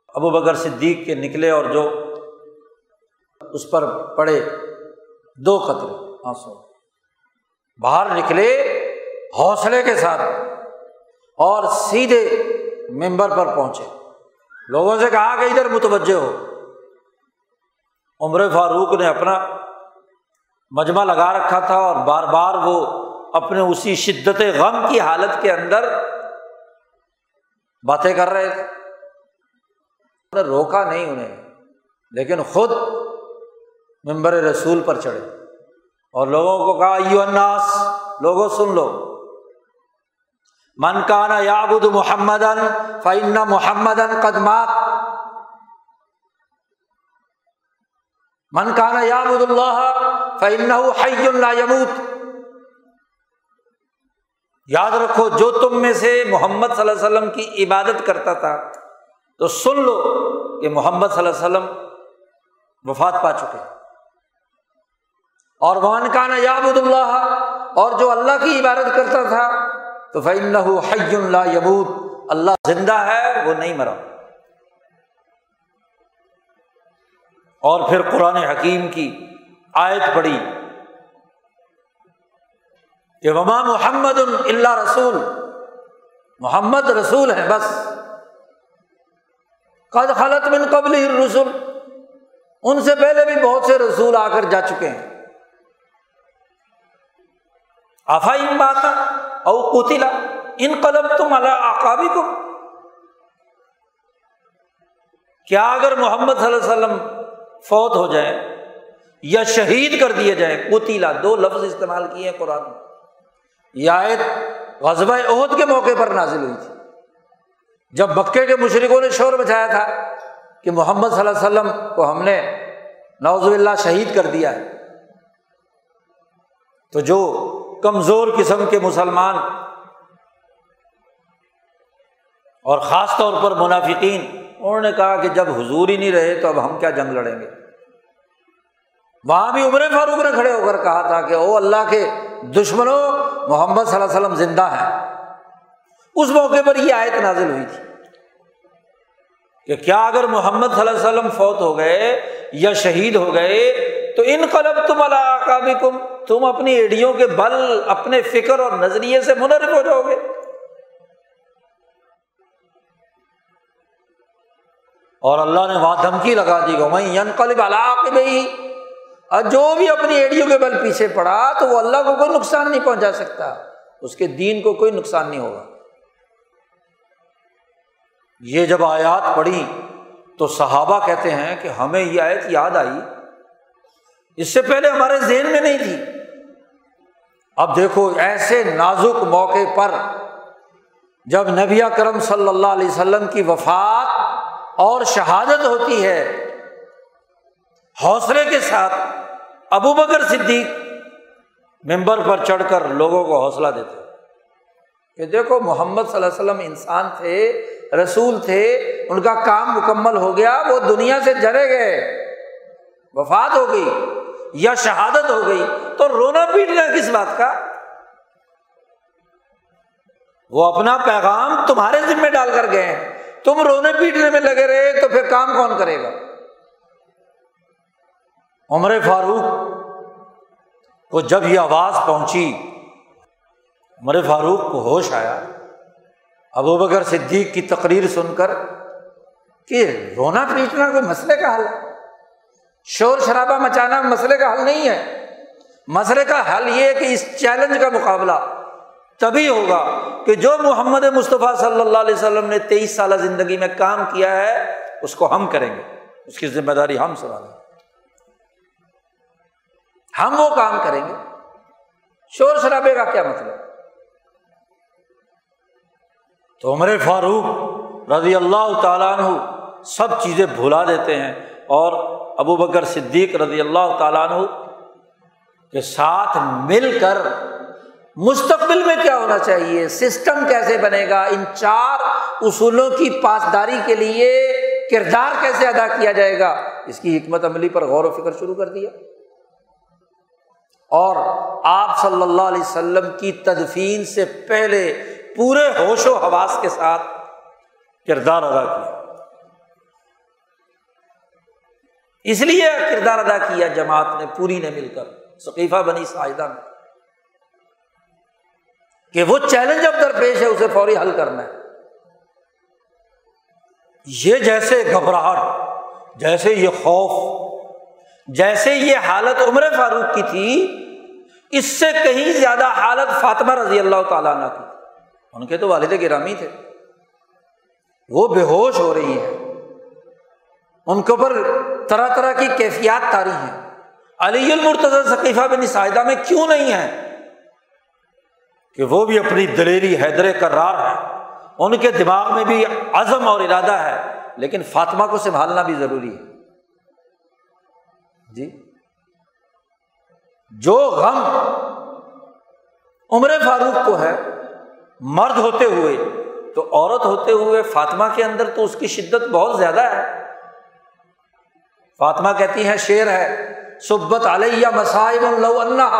ابو بکر صدیق کے نکلے اور جو اس پر پڑے۔ دو قطرے، آنسو۔ باہر نکلے حوصلے کے ساتھ اور سیدھے ممبر پر پہنچے۔ لوگوں سے کہا کہ ادھر متوجہ ہو۔ عمر فاروق نے اپنا مجمع لگا رکھا تھا اور بار بار وہ اپنے اسی شدت غم کی حالت کے اندر باتیں کر رہے تھے۔ روکا نہیں انہیں، لیکن خود ممبر رسول پر چڑھے۔ اور لوگوں کو کہا یو اناس لوگوں سن لو۔ من کانا یابد محمد فعن محمد قدمات من کانا یابد اللہ فعن حی اللہ یموت۔ یاد رکھو، جو تم میں سے محمد صلی اللہ علیہ وسلم کی عبادت کرتا تھا، تو سن لو کہ محمد صلی اللہ علیہ وسلم وفات پا چکے۔ اور من کانا یابد اللہ اور جو اللہ کی عبادت کرتا تھا، تو فن حی اللہ یبود اللہ زندہ ہے، وہ نہیں مرا۔ اور پھر قرآن حکیم کی آیت پڑی کہ وما محمد اللہ رسول۔ محمد رسول ہے، بس۔ قد خلط من قبل رسول ان سے پہلے بھی بہت سے رسول آ کر جا چکے ہیں۔ آفا ان بات او کوتیلا ان قلب تم اللہ کو کیا اگر محمد صلی اللہ علیہ وسلم فوت ہو جائے یا شہید کر دیے جائیں کوتیلا دو لفظ استعمال کیے ہیں قرآن یہ آیت غزب عہد کے موقع پر نازل ہوئی تھی۔ جب مکے کے مشرقوں نے شور بچایا تھا کہ محمد صلی اللہ علیہ وسلم کو ہم نے نوز اللہ شہید کر دیا ہے، تو جو کمزور قسم کے مسلمان اور خاص طور پر منافقین۔ انہوں نے کہا کہ جب حضور ہی نہیں رہے تو اب ہم کیا جنگ لڑیں گے؟ وہاں بھی عمر فاروق نے کھڑے ہو کر کہا تھا کہ او اللہ کے دشمنوں، محمد صلی اللہ علیہ وسلم زندہ ہے اس موقع پر یہ آیت نازل ہوئی تھی کہ کیا اگر محمد صلی اللہ علیہ وسلم فوت ہو گئے یا شہید ہو گئے تو ان قلب تم اللہ بھی کم تم اپنی ایڈیوں کے بل اپنے فکر اور نظریے سے منرف ہو جاؤ گے۔ اور اللہ نے وہاں دھمکی لگا دی گا میں قلب اللہ بھائی اور جو بھی اپنی ایڈیوں کے بل پیچھے پڑا تو وہ اللہ کو کوئی نقصان نہیں پہنچا سکتا، اس کے دین کو کوئی نقصان نہیں ہوگا۔ یہ جب آیات پڑھی تو صحابہ کہتے ہیں کہ ہمیں یہ آیت یاد آئی اس سے پہلے ہمارے ذہن میں نہیں تھی۔ اب دیکھو، ایسے نازک موقع پر جب نبی کرم صلی اللہ علیہ وسلم کی وفات اور شہادت ہوتی ہے، حوصلے کے ساتھ ابو بکر صدیق ممبر پر چڑھ کر لوگوں کو حوصلہ دیتے کہ دیکھو، محمد صلی اللہ علیہ وسلم انسان تھے، رسول تھے، ان کا کام مکمل ہو گیا، وہ دنیا سے جڑے گئے، وفات ہو گئی۔ یا شہادت ہو گئی تو رونا پیٹنا کس بات کا؟ وہ اپنا پیغام تمہارے ذمے ڈال کر گئے تم رونے پیٹنے میں لگے رہے تو پھر کام کون کرے گا؟ عمر فاروق کو جب یہ آواز پہنچی، عمر فاروق کو ہوش آیا۔ ابو بکر صدیق کی تقریر سن کر کہ رونا پیٹنا کوئی مسئلے کا حل ہے؟ شور شرابہ مچانا مسئلے کا حل نہیں ہے۔ مسئلے کا حل یہ ہے کہ اس چیلنج کا مقابلہ تبھی ہوگا کہ جو محمد مصطفیٰ صلی اللہ علیہ وسلم نے تیئیس سالہ زندگی میں کام کیا ہے، اس کو ہم کریں گے۔ اس کی ذمہ داری ہم سنبھالیں گے۔ ہم وہ کام کریں گے۔ شور شرابے کا کیا مطلب؟ تو عمر فاروق رضی اللہ تعالیٰ عنہ سب چیزیں بھلا دیتے ہیں اور ابو بکر صدیق رضی اللہ تعالیٰ عنہ کے ساتھ مل کر مستقبل میں کیا ہونا چاہیے؟ سسٹم کیسے بنے گا؟ ان چار اصولوں کی پاسداری کے لیے کردار کیسے ادا کیا جائے گا؟ اس کی حکمت عملی پر غور و فکر شروع کر دیا۔ اور آپ صلی اللہ علیہ وسلم کی تدفین سے پہلے پورے ہوش و حواس کے ساتھ کردار ادا کیا۔ اس لیے کردار ادا کیا جماعت نے، پوری نے مل کر، ثقیفہ بنی ساجدہ میں کہ وہ چیلنج اب درپیش ہے، اسے فوری حل کرنا ہے۔ یہ جیسے گھبراہٹ، جیسے یہ خوف، جیسے یہ حالت عمر فاروق کی تھی، اس سے کہیں زیادہ حالت فاطمہ رضی اللہ تعالیٰ عنہ کی۔ ان کے تو والد گرامی تھے۔ وہ بے ہوش ہو رہی ہے ان کے اوپر طرح طرح کی کیفیات تاری ہیں۔ علی المرتض ثقیفہ بن سائدہ میں کیوں نہیں ہے کہ وہ بھی اپنی دلیری حیدر کرار ہے ان کے دماغ میں بھی عزم اور ارادہ ہے، لیکن فاطمہ کو سنبھالنا بھی ضروری ہے۔ جی۔ جو غم عمر فاروق کو ہے، مرد ہوتے ہوئے، تو عورت ہوتے ہوئے فاطمہ کے اندر تو اس کی شدت بہت زیادہ ہے۔ فاطمہ کہتی ہے شیر ہے، سبت علیہ مسائب اللہ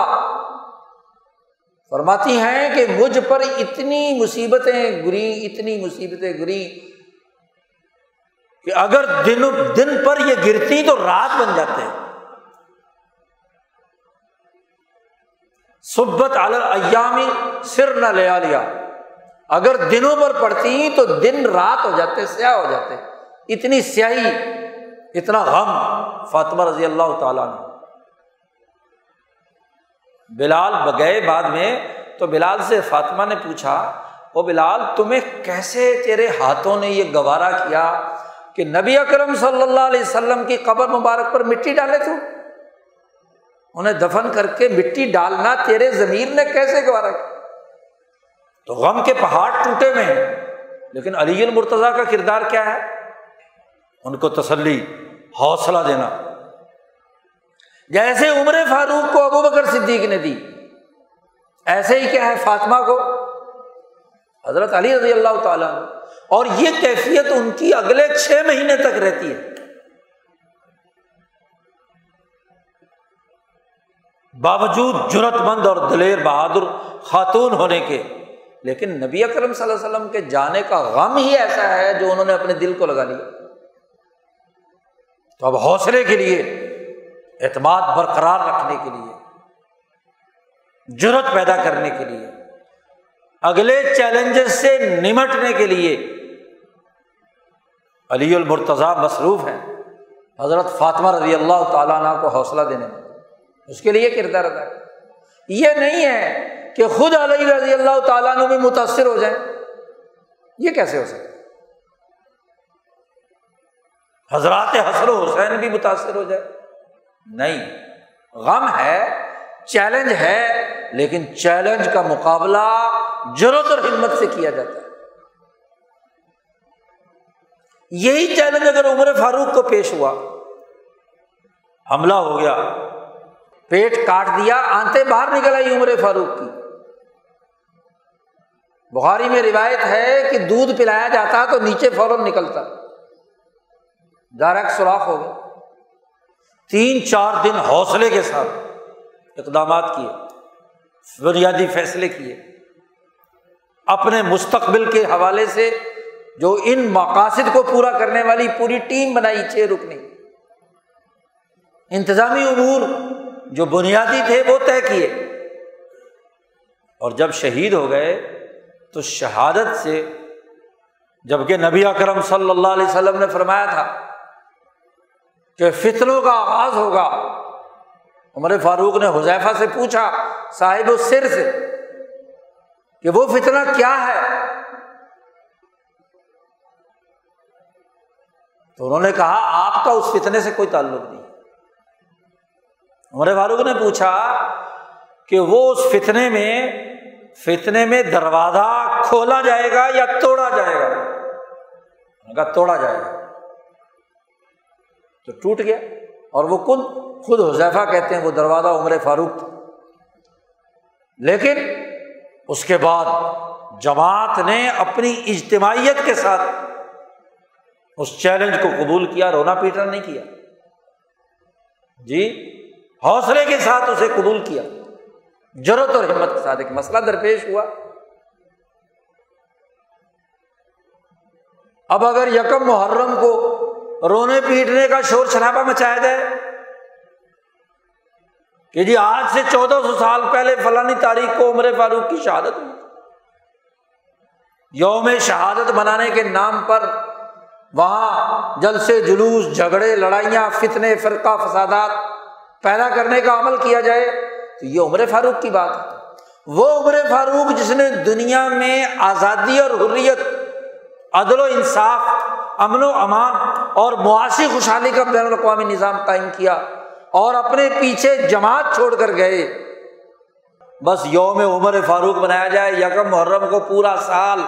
فرماتی ہیں کہ مجھ پر اتنی مصیبتیں گری، اتنی مصیبتیں گری کہ اگر دن دن پر یہ گرتی تو رات بن جاتے ہیں۔ سبت ایامی سر نہ لیا لیا اگر دنوں پر پڑتی تو دن رات ہو جاتے سیاہ ہو جاتے اتنی سیاہی اتنا غم فاطمہ رضی اللہ تعالیٰ نے بلال بگئے بعد میں تو بلال سے فاطمہ نے پوچھا وہ بلال، تمہیں کیسے تیرے ہاتھوں نے یہ گوارا کیا کہ نبی اکرم صلی اللہ علیہ وسلم کی قبر مبارک پر مٹی ڈالے تو؟ انہیں دفن کر کے مٹی ڈالنا تیرے زمین نے کیسے گوارا کیا؟ تو غم کے پہاڑ ٹوٹے میں ہیں، لیکن علی المرتضیٰ کا کردار کیا ہے؟ ان کو تسلی۔ حوصلہ دینا۔ جیسے عمر فاروق کو ابو بکر صدیق نے دی، ایسے ہی کیا ہے فاطمہ کو۔ حضرت علی رضی اللہ تعالیٰ اور یہ کیفیت ان کی اگلے چھ مہینے تک رہتی ہے۔ باوجود جرت مند اور دلیر بہادر خاتون ہونے کے، لیکن نبی اکرم صلی اللہ علیہ وسلم کے جانے کا غم ہی ایسا ہے جو انہوں نے اپنے دل کو لگا لیا۔ تو اب حوصلے کے لیے، اعتماد برقرار رکھنے کے لیے جرت پیدا کرنے کے لیے، اگلے چیلنجز سے نمٹنے کے لیے علی المرتضیٰ مصروف ہیں۔ حضرت فاطمہ رضی اللہ تعالیٰ عنہ کو حوصلہ دینے میں، اس کے لیے کردار ادا یہ نہیں ہے کہ خود علیہ رضی اللہ تعالیٰ عنہ بھی متاثر ہو جائیں۔ یہ کیسے ہو سکتا حضرات حسن و حسین بھی متاثر ہو جائے۔ نہیں، غم ہے، چیلنج ہے، لیکن چیلنج کا مقابلہ ضرورت اور ہمت سے کیا جاتا ہے۔ یہی چیلنج اگر عمر فاروق کو پیش ہوا، حملہ ہو گیا، پیٹ کاٹ دیا آنتے باہر نکل آئی عمر فاروق کی۔ بخاری میں روایت ہے کہ دودھ پلایا جاتا تو نیچے فوراً نکلتا۔ ڈائریکٹ سوراخ ہو گیا تین چار دن حوصلے کے ساتھ اقدامات کیے، بنیادی فیصلے کیے۔ اپنے مستقبل کے حوالے سے جو ان مقاصد کو پورا کرنے والی پوری ٹیم بنائی، چھ رکنی انتظامی امور جو بنیادی تھے، وہ طے کیے۔ اور جب شہید ہو گئے، تو شہادت سے، جبکہ نبی اکرم صلی اللہ علیہ وسلم نے فرمایا تھا کہ فتنوں کا آغاز ہوگا۔ عمر فاروق نے حذیفہ سے پوچھا، صاحب و سر سے کہ وہ فتنہ کیا ہے؟ تو انہوں نے کہا، آپ کا اس فتنے سے کوئی تعلق نہیں۔ عمر فاروق نے پوچھا کہ وہ اس فتنے میں فتنے میں دروازہ کھولا جائے گا یا توڑا جائے گا؟ کہا، توڑا جائے گا۔ تو ٹوٹ گیا اور وہ خود خود حذیفہ کہتے ہیں وہ دروازہ عمر فاروق تھا۔ لیکن اس کے بعد جماعت نے اپنی اجتماعیت کے ساتھ اس چیلنج کو قبول کیا، رونا پیٹا نہیں کیا۔ جی حوصلے کے ساتھ اسے قبول کیا۔ ضرورت اور ہمت کے ساتھ ایک مسئلہ درپیش ہوا۔ اب اگر یکم محرم کو رونے پیٹنے کا شور شرابہ مچایا جائے۔ کہ جی آج سے چودہ سو سال پہلے فلانی تاریخ کو عمر فاروق کی شہادت ہوئی۔ یوم شہادت بنانے کے نام پر وہاں جلسے، جلوس، جھگڑے، لڑائیاں، فتنے، فرقہ، فسادات پیدا کرنے کا عمل کیا جائے، تو یہ عمر فاروق کی بات ہے۔ وہ عمر فاروق جس نے دنیا میں آزادی اور حریت، عدل و انصاف، امن و امان اور معاشی خوشحالی کا بین الاقوامی نظام قائم کیا اور اپنے پیچھے جماعت چھوڑ کر گئے۔ بس یوم عمر فاروق بنایا جائے، یکم محرم کو پورا سال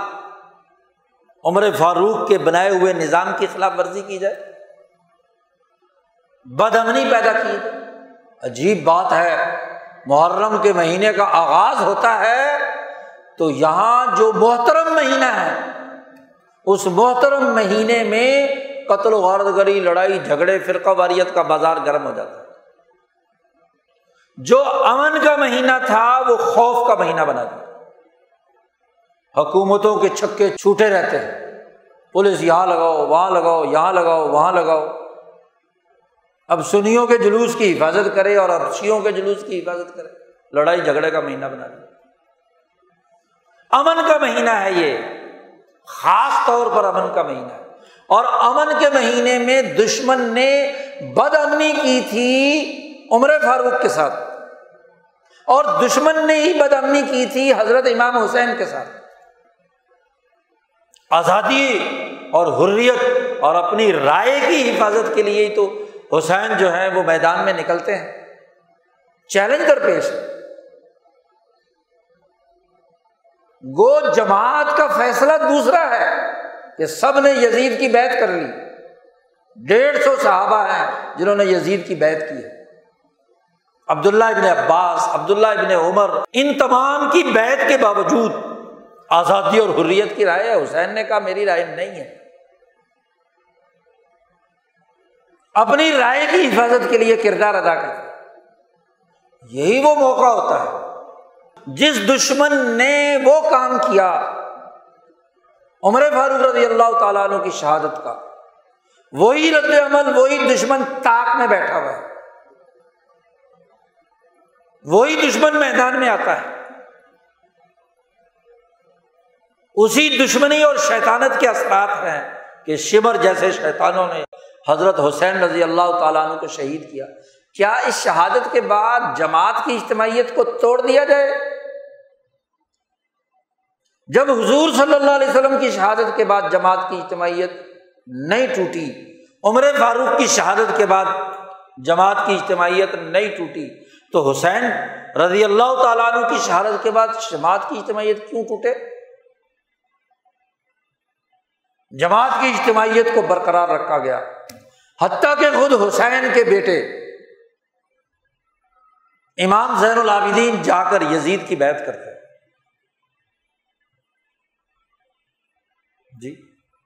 عمر فاروق کے بنائے ہوئے نظام کی خلاف ورزی کی جائے۔ بد امنی پیدا کی۔ عجیب بات ہے، محرم کے مہینے کا آغاز ہوتا ہے تو یہاں جو محترم مہینہ ہے، اس محترم مہینے میں قتل و غارت گری، لڑائی، جھگڑے، فرقہ، واریت کا بازار گرم ہو جاتا ہے۔ جو امن کا مہینہ تھا، وہ خوف کا مہینہ بنا دیا حکومتوں کے چھکے چھوٹے رہتے ہیں۔ پولیس یہاں لگاؤ، وہاں لگاؤ، یہاں لگاؤ، وہاں لگاؤ۔ اب سنیوں کے جلوس کی حفاظت کرے اور اب شیوں کے جلوس کی حفاظت کرے۔ لڑائی جھگڑے کا مہینہ بنا دیا امن کا مہینہ ہے یہ۔ خاص طور پر امن کا مہینہ ہے۔ اور امن کے مہینے میں دشمن نے بد امنی کی تھی عمر فاروق کے ساتھ۔ اور دشمن نے ہی بد امنی کی تھی حضرت امام حسین کے ساتھ۔ آزادی اور حریت اور اپنی رائے کی حفاظت کے لیے ہی تو حسین جو ہے وہ میدان میں نکلتے ہیں۔ چیلنج کر پیش۔ گو جماعت کا فیصلہ دوسرا ہے۔ کہ سب نے یزید کی بیت کر لی۔ ڈیڑھ سو صحابہ ہیں جنہوں نے یزید کی بیت کی ہے۔ عبداللہ ابن عباس، عبداللہ ابن عمر، ان تمام کی بیت کے باوجود آزادی اور حریت کی رائے ہے۔ حسین نے کہا، میری رائے نہیں ہے۔ اپنی رائے کی حفاظت کے لیے کردار ادا کرتے یہی وہ موقع ہوتا ہے۔ جس دشمن نے وہ کام کیا عمر فاروق رضی اللہ تعالیٰ عنہ کی شہادت کا۔ وہی رد عمل، وہی دشمن تاک میں بیٹھا ہوا ہے۔ وہی دشمن میدان میں آتا ہے۔ اسی دشمنی اور شیطانت کے اثرات ہیں کہ شمر جیسے شیطانوں نے حضرت حسین رضی اللہ تعالیٰ عنہ کو شہید کیا۔ کیا اس شہادت کے بعد جماعت کی اجتماعیت کو توڑ دیا جائے؟ جب حضور صلی اللہ علیہ وسلم کی شہادت کے بعد جماعت کی اجتماعیت نہیں ٹوٹی، عمر فاروق کی شہادت کے بعد جماعت کی اجتماعیت نہیں ٹوٹی، تو حسین رضی اللہ تعالیٰ عنہ کی شہادت کے بعد جماعت کی اجتماعیت کیوں ٹوٹے؟ جماعت کی اجتماعیت کو برقرار رکھا گیا۔ حتیٰ کہ خود حسین کے بیٹے امام زین العابدین جا کر یزید کی بیت کرتے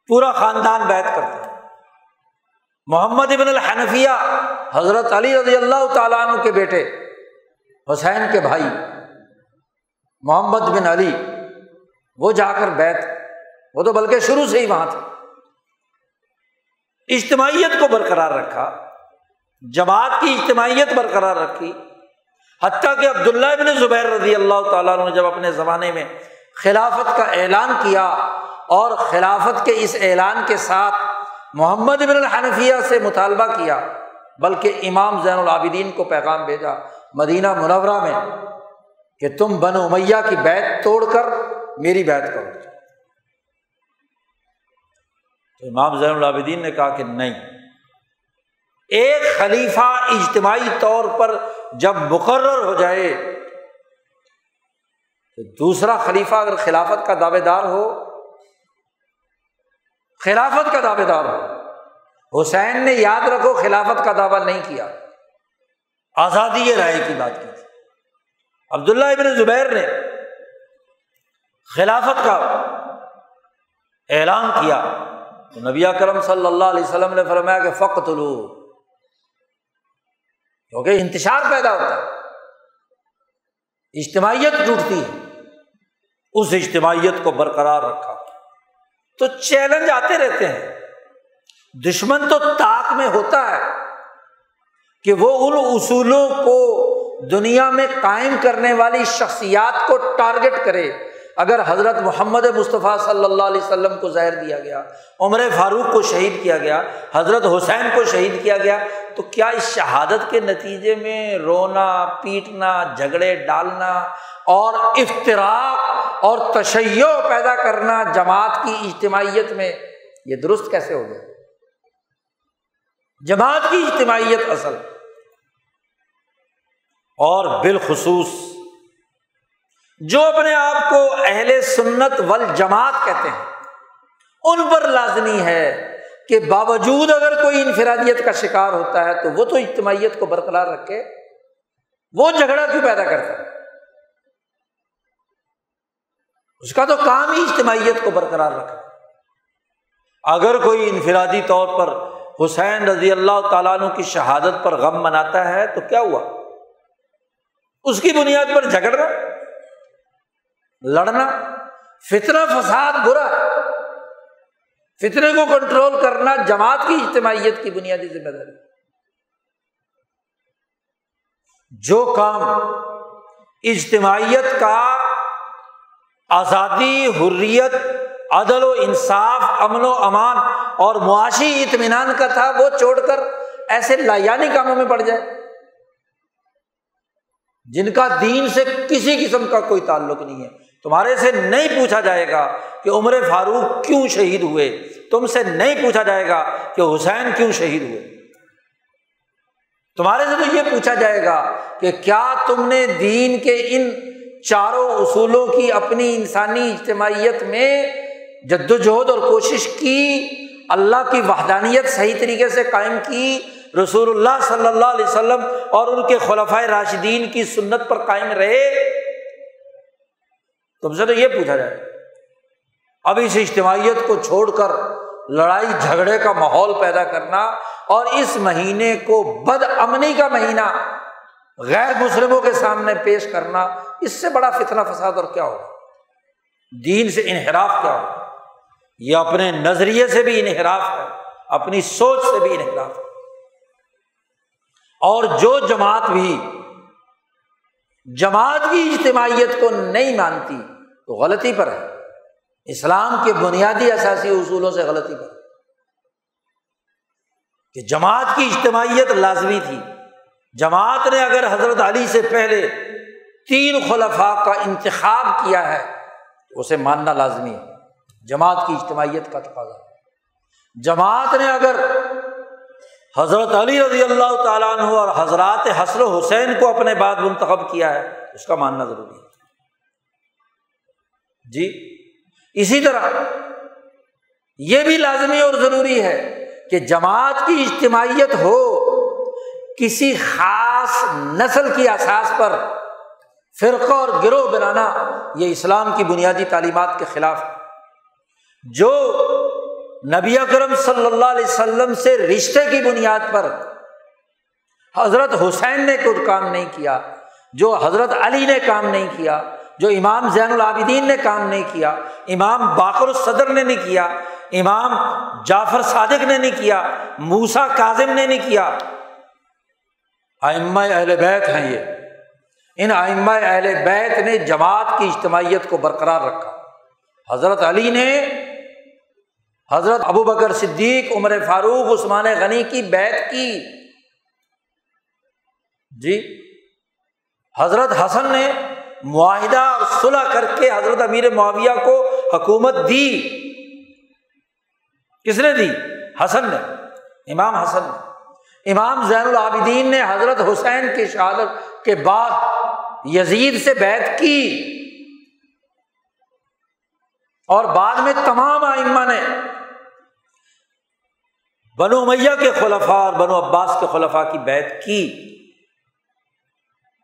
پورا خاندان بیت کرتے محمد ابن الحنفیہ حضرت علی رضی اللہ تعالیٰ عنہ کے بیٹے، حسین کے بھائی، محمد بن علی، وہ جا کر بیت وہ تو بلکہ شروع سے ہی وہاں تھے۔ اجتماعیت کو برقرار رکھا، جماعت کی اجتماعیت برقرار رکھی۔ حتیٰ کہ عبداللہ ابن زبیر رضی اللہ تعالیٰ نے جب اپنے زمانے میں خلافت کا اعلان کیا اور خلافت کے اس اعلان کے ساتھ محمد ابن الحنفیہ سے مطالبہ کیا، بلکہ امام زین العابدین کو پیغام بھیجا مدینہ منورہ میں کہ تم بن امیہ کی بیت توڑ کر میری بیت کرو تو امام زین العابدین نے کہا کہ نہیں۔ ایک خلیفہ اجتماعی طور پر جب مقرر ہو جائے تو دوسرا خلیفہ اگر خلافت کا دعوے دار ہو خلافت کا دعوے دار ہو حسین نے یاد رکھو خلافت کا دعویٰ نہیں کیا۔ آزادی رائے کی بات کی تھی۔ عبداللہ ابن زبیر نے خلافت کا اعلان کیا۔ تو نبی کرم صلی اللہ علیہ وسلم نے فرمایا کہ فقت لو کیونکہ انتشار پیدا ہوتا ہے۔ اجتماعیت ٹوٹتی ہے۔ اس اجتماعیت کو برقرار رکھا۔ تو چیلنج آتے رہتے ہیں۔ دشمن تو طاق میں ہوتا ہے کہ وہ ان اصولوں کو دنیا میں قائم کرنے والی شخصیات کو ٹارگیٹ کرے۔ اگر حضرت محمد مصطفیٰ صلی اللہ علیہ وسلم کو زہر دیا گیا، عمر فاروق کو شہید کیا گیا، حضرت حسین کو شہید کیا گیا، تو کیا اس شہادت کے نتیجے میں رونا، پیٹنا، جھگڑے ڈالنا اور افطراک اور تشیع پیدا کرنا جماعت کی اجتماعیت میں یہ درست کیسے ہو گیا؟ جماعت کی اجتماعیت اصل۔ اور بالخصوص جو اپنے آپ کو اہل سنت ول جماعت کہتے ہیں، ان پر لازمی ہے کہ باوجود اگر کوئی انفرادیت کا شکار ہوتا ہے تو وہ تو اجتماعیت کو برقرار رکھے، وہ جھگڑا کیوں پیدا کرتا ہے؟ اس کا تو کام ہی اجتماعیت کو برقرار رکھا۔ اگر کوئی انفرادی طور پر حسین رضی اللہ تعالیٰ عنہ کی شہادت پر غم مناتا ہے تو کیا ہوا؟ اس کی بنیاد پر جھگڑنا، لڑنا فتنا فساد برا فتنے کو کنٹرول کرنا جماعت کی اجتماعیت کی بنیادی ذمہ داری۔ جو کام اجتماعیت کا آزادی، حریت، عدل و انصاف، امن و امان اور معاشی اطمینان کا تھا وہ چھوڑ کر ایسے لایانی کاموں میں پڑ جائے۔ جن کا دین سے کسی قسم کا کوئی تعلق نہیں ہے۔ تمہارے سے نہیں پوچھا جائے گا کہ عمر فاروق کیوں شہید ہوئے۔ تم سے نہیں پوچھا جائے گا کہ حسین کیوں شہید ہوئے۔ تمہارے سے تو یہ پوچھا جائے گا کہ کیا تم نے دین کے ان چاروں اصولوں کی اپنی انسانی اجتماعیت میں جدوجہد اور کوشش کی، اللہ کی وحدانیت صحیح طریقے سے قائم کی، رسول اللہ صلی اللہ علیہ وسلم اور ان کے خلفۂ راشدین کی سنت پر قائم رہے۔ تم سے تو یہ پوچھا جائے، اب اس اجتماعیت کو چھوڑ کر لڑائی جھگڑے کا ماحول پیدا کرنا اور اس مہینے کو بد امنی کا مہینہ غیر مسلموں کے سامنے پیش کرنا اس سے بڑا فتنا فساد اور کیا ہوگا؟ دین سے انحراف کیا ہوگا؟ یہ اپنے نظریے سے بھی انحراف ہے، اپنی سوچ سے بھی انحراف ہے۔ اور جو جماعت بھی جماعت کی اجتماعیت کو نہیں مانتی تو غلطی پر ہے۔ اسلام کے بنیادی اثاثی اصولوں سے غلطی پر کہ جماعت کی اجتماعیت لازمی تھی۔ جماعت نے اگر حضرت علی سے پہلے تین خلفاء کا انتخاب کیا ہے تو اسے ماننا لازمی ہے۔ جماعت کی اجتماعیت کا تقاضا۔ جماعت نے اگر حضرت علی رضی اللہ تعالیٰ عنہ اور حضرات حسر حسین کو اپنے بعد منتخب کیا ہے، اس کا ماننا ضروری ہے۔ جی اسی طرح یہ بھی لازمی اور ضروری ہے کہ جماعت کی اجتماعیت ہو، کسی خاص نسل کی احساس پر فرقہ اور گروہ بنانا یہ اسلام کی بنیادی تعلیمات کے خلاف جو نبی اکرم صلی اللہ علیہ وسلم سے رشتے کی بنیاد پر حضرت حسین نے کوئی کام نہیں کیا، جو حضرت علی نے کام نہیں کیا، جو امام زین العابدین نے کام نہیں کیا، امام باقر الصدر نے نہیں کیا، امام جعفر صادق نے نہیں کیا موسا کاظم نے نہیں کیا۔ آئمہ اہل بیت ہیں یہ۔ ان آئمہ اہل بیت نے جماعت کی اجتماعیت کو برقرار رکھا۔ حضرت علی نے حضرت ابو بکر صدیق، عمر فاروق، عثمان غنی کی بیت کی۔ جی حضرت حسن نے معاہدہ اور صلح کر کے حضرت امیر معاویہ کو حکومت دی۔ کس نے دی؟ حسن نے، امام حسن نے۔ امام زین العابدین نے حضرت حسین کی شہادت کے بعد یزید سے بیت کی۔ اور بعد میں تمام آئمہ نے بنو میاں کے خلفاء اور بنو عباس کے خلفاء کی بیت کی۔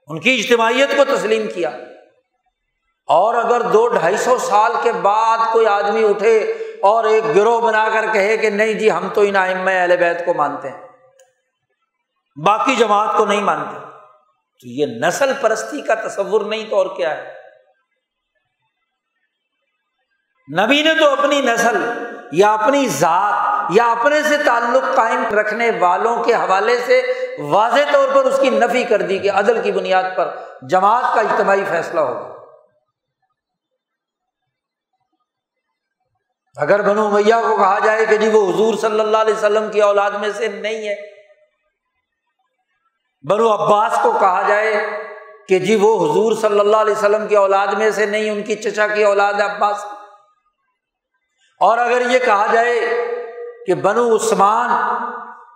ان کی اجتماعیت کو تسلیم کیا۔ اور اگر دو ڈھائی سو سال کے بعد کوئی آدمی اٹھے اور ایک گروہ بنا کر کہے کہ نہیں جی ہم تو ان آئم اہل بیت کو مانتے ہیں، باقی جماعت کو نہیں مانتے۔ تو یہ نسل پرستی کا تصور نہیں تو اور کیا ہے؟ نبی نے تو اپنی نسل یا اپنی ذات یا اپنے سے تعلق قائم رکھنے والوں کے حوالے سے واضح طور پر اس کی نفی کر دی کہ عدل کی بنیاد پر جماعت کا اجتماعی فیصلہ ہوگا۔ اگر بنو میاں کو کہا جائے کہ جی وہ حضور صلی اللہ علیہ وسلم کی اولاد میں سے نہیں ہے بنو عباس کو کہا جائے کہ جی وہ حضور صلی اللہ علیہ وسلم کی اولاد میں سے نہیں، ان کی چچا کی اولاد ہے عباس۔ اور اگر یہ کہا جائے کہ بنو عثمان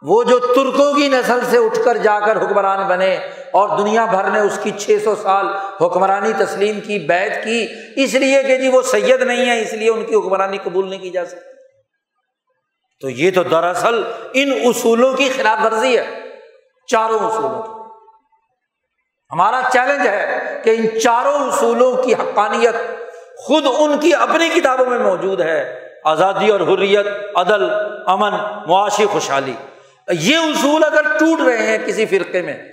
وہ جو ترکوں کی نسل سے اٹھ کر جا کر حکمران بنے اور دنیا بھر نے اس کی چھ سو سال حکمرانی تسلیم کی بیت کی، اس لیے کہ جی وہ سید نہیں ہے اس لیے ان کی حکمرانی قبول نہیں کی جا سکتی۔ تو یہ تو دراصل ان اصولوں کی خلاف ورزی ہے۔ چاروں اصولوں کی ہمارا چیلنج ہے کہ ان چاروں اصولوں کی حقانیت خود ان کی اپنی کتابوں میں موجود ہے۔ آزادی اور حریت، عدل، امن، معاشی، خوشحالی۔ یہ اصول اگر ٹوٹ رہے ہیں کسی فرقے میں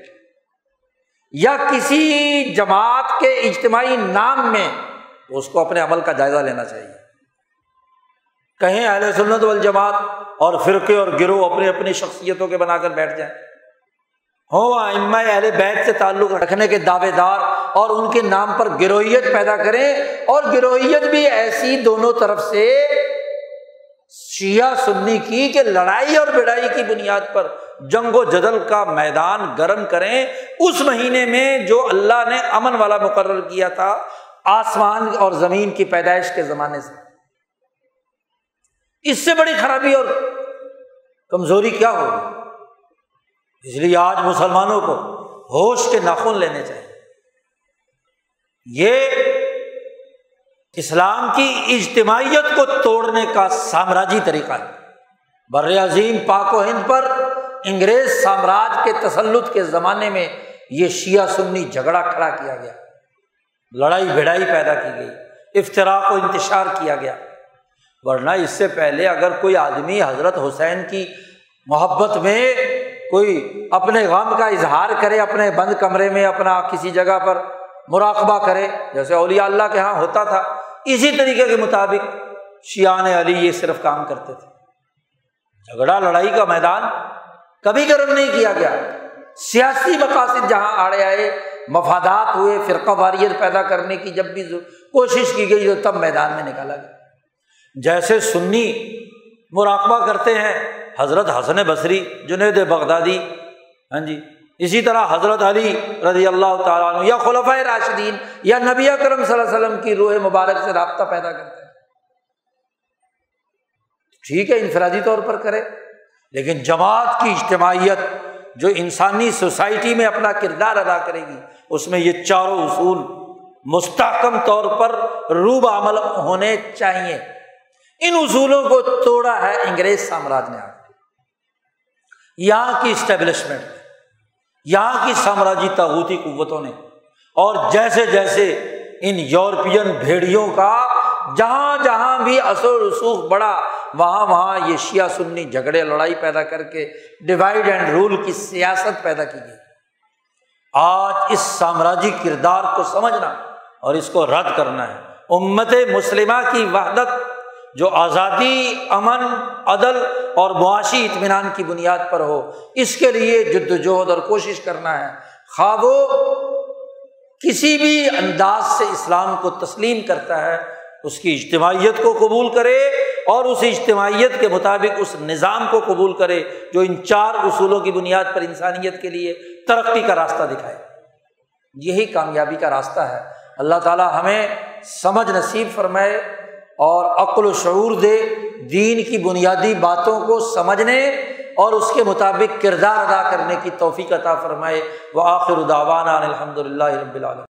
یا کسی جماعت کے اجتماعی نام میں، تو اس کو اپنے عمل کا جائزہ لینا چاہیے۔ کہیں اہل سنت والجماعت اور فرقے اور گروہ اپنی اپنی شخصیتوں کے بنا کر بیٹھ جائیں۔ ہو اما اہل بیت سے تعلق رکھنے کے دعوے دار اور ان کے نام پر گروہیت پیدا کریں اور گروہیت بھی ایسی دونوں طرف سے شیعہ سنی کی کہ لڑائی اور بڑائی کی بنیاد پر جنگ و جدل کا میدان گرم کریں۔ اس مہینے میں جو اللہ نے امن والا مقرر کیا تھا، آسمان اور زمین کی پیدائش کے زمانے سے۔ اس سے بڑی خرابی اور کمزوری کیا ہوگی؟ اس لیے آج مسلمانوں کو ہوش کے ناخن لینے چاہیے۔ یہ اسلام کی اجتماعیت کو توڑنے کا سامراجی طریقہ ہے۔ بر عظیم پاک و ہند پر انگریز سامراج کے تسلط کے زمانے میں یہ شیعہ سنی جھگڑا کھڑا کیا گیا۔ لڑائی بھڑائی پیدا کی گئی افطراک و انتشار کیا گیا۔ ورنہ اس سے پہلے اگر کوئی آدمی حضرت حسین کی محبت میں کوئی اپنے غم کا اظہار کرے، اپنے بند کمرے میں، اپنا کسی جگہ پر مراقبہ کرے، جیسے اولیاء اللہ کے یہاں ہوتا تھا۔ اسی طریقے کے مطابق شیان علی یہ صرف کام کرتے تھے۔ جھگڑا، لڑائی کا میدان کبھی گرم نہیں کیا گیا۔ سیاسی مقاصد جہاں آڑے آئے، مفادات ہوئے، فرقہ واریت پیدا کرنے کی جب بھی کوشش کی گئی تو تب میدان میں نکالا گیا۔ جیسے سنی مراقبہ کرتے ہیں حضرت حسن بصری جنید بغدادی ہاں جی اسی طرح حضرت علی رضی اللہ تعالیٰ عنہ، یا خلفۂ راشدین، یا نبی کرم صلی اللہ علیہ وسلم کی روح مبارک سے رابطہ پیدا کرتے ہیں۔ ٹھیک ہے، انفرادی طور پر کرے، لیکن جماعت کی اجتماعیت جو انسانی سوسائٹی میں اپنا کردار ادا کرے گی، اس میں یہ چاروں اصول مستحکم طور پر روب عمل ہونے چاہیے۔ ان اصولوں کو توڑا ہے انگریز سامراج نے آ یہاں کی اسٹیبلشمنٹ یہاں کی سامراجی تاغوتی قوتوں نے، اور جیسے جیسے ان یورپین بھیڑیوں کا جہاں جہاں بھی اثر رسوخ بڑا وہاں وہاں یہ شیعہ سنی جھگڑے لڑائی پیدا کر کے ڈیوائڈ اینڈ رول کی سیاست پیدا کی گئی۔ آج اس سامراجی کردار کو سمجھنا اور اس کو رد کرنا ہے۔ امت مسلمہ کی وحدت جو آزادی، امن، عدل اور معاشی اطمینان کی بنیاد پر ہو، اس کے لیے جد وجہد اور کوشش کرنا ہے۔ خواب وہ کسی بھی انداز سے اسلام کو تسلیم کرتا ہے، اس کی اجتماعیت کو قبول کرے اور اس اجتماعیت کے مطابق اس نظام کو قبول کرے جو ان چار اصولوں کی بنیاد پر انسانیت کے لیے ترقی کا راستہ دکھائے۔ یہی کامیابی کا راستہ ہے۔ اللہ تعالیٰ ہمیں سمجھ نصیب فرمائے۔ اور عقل و شعور دے دین کی بنیادی باتوں کو سمجھنے اور اس کے مطابق کردار ادا کرنے کی توفیق عطا فرمائے۔ وہ آخر داوانہ الحمد للہ رب العالمین۔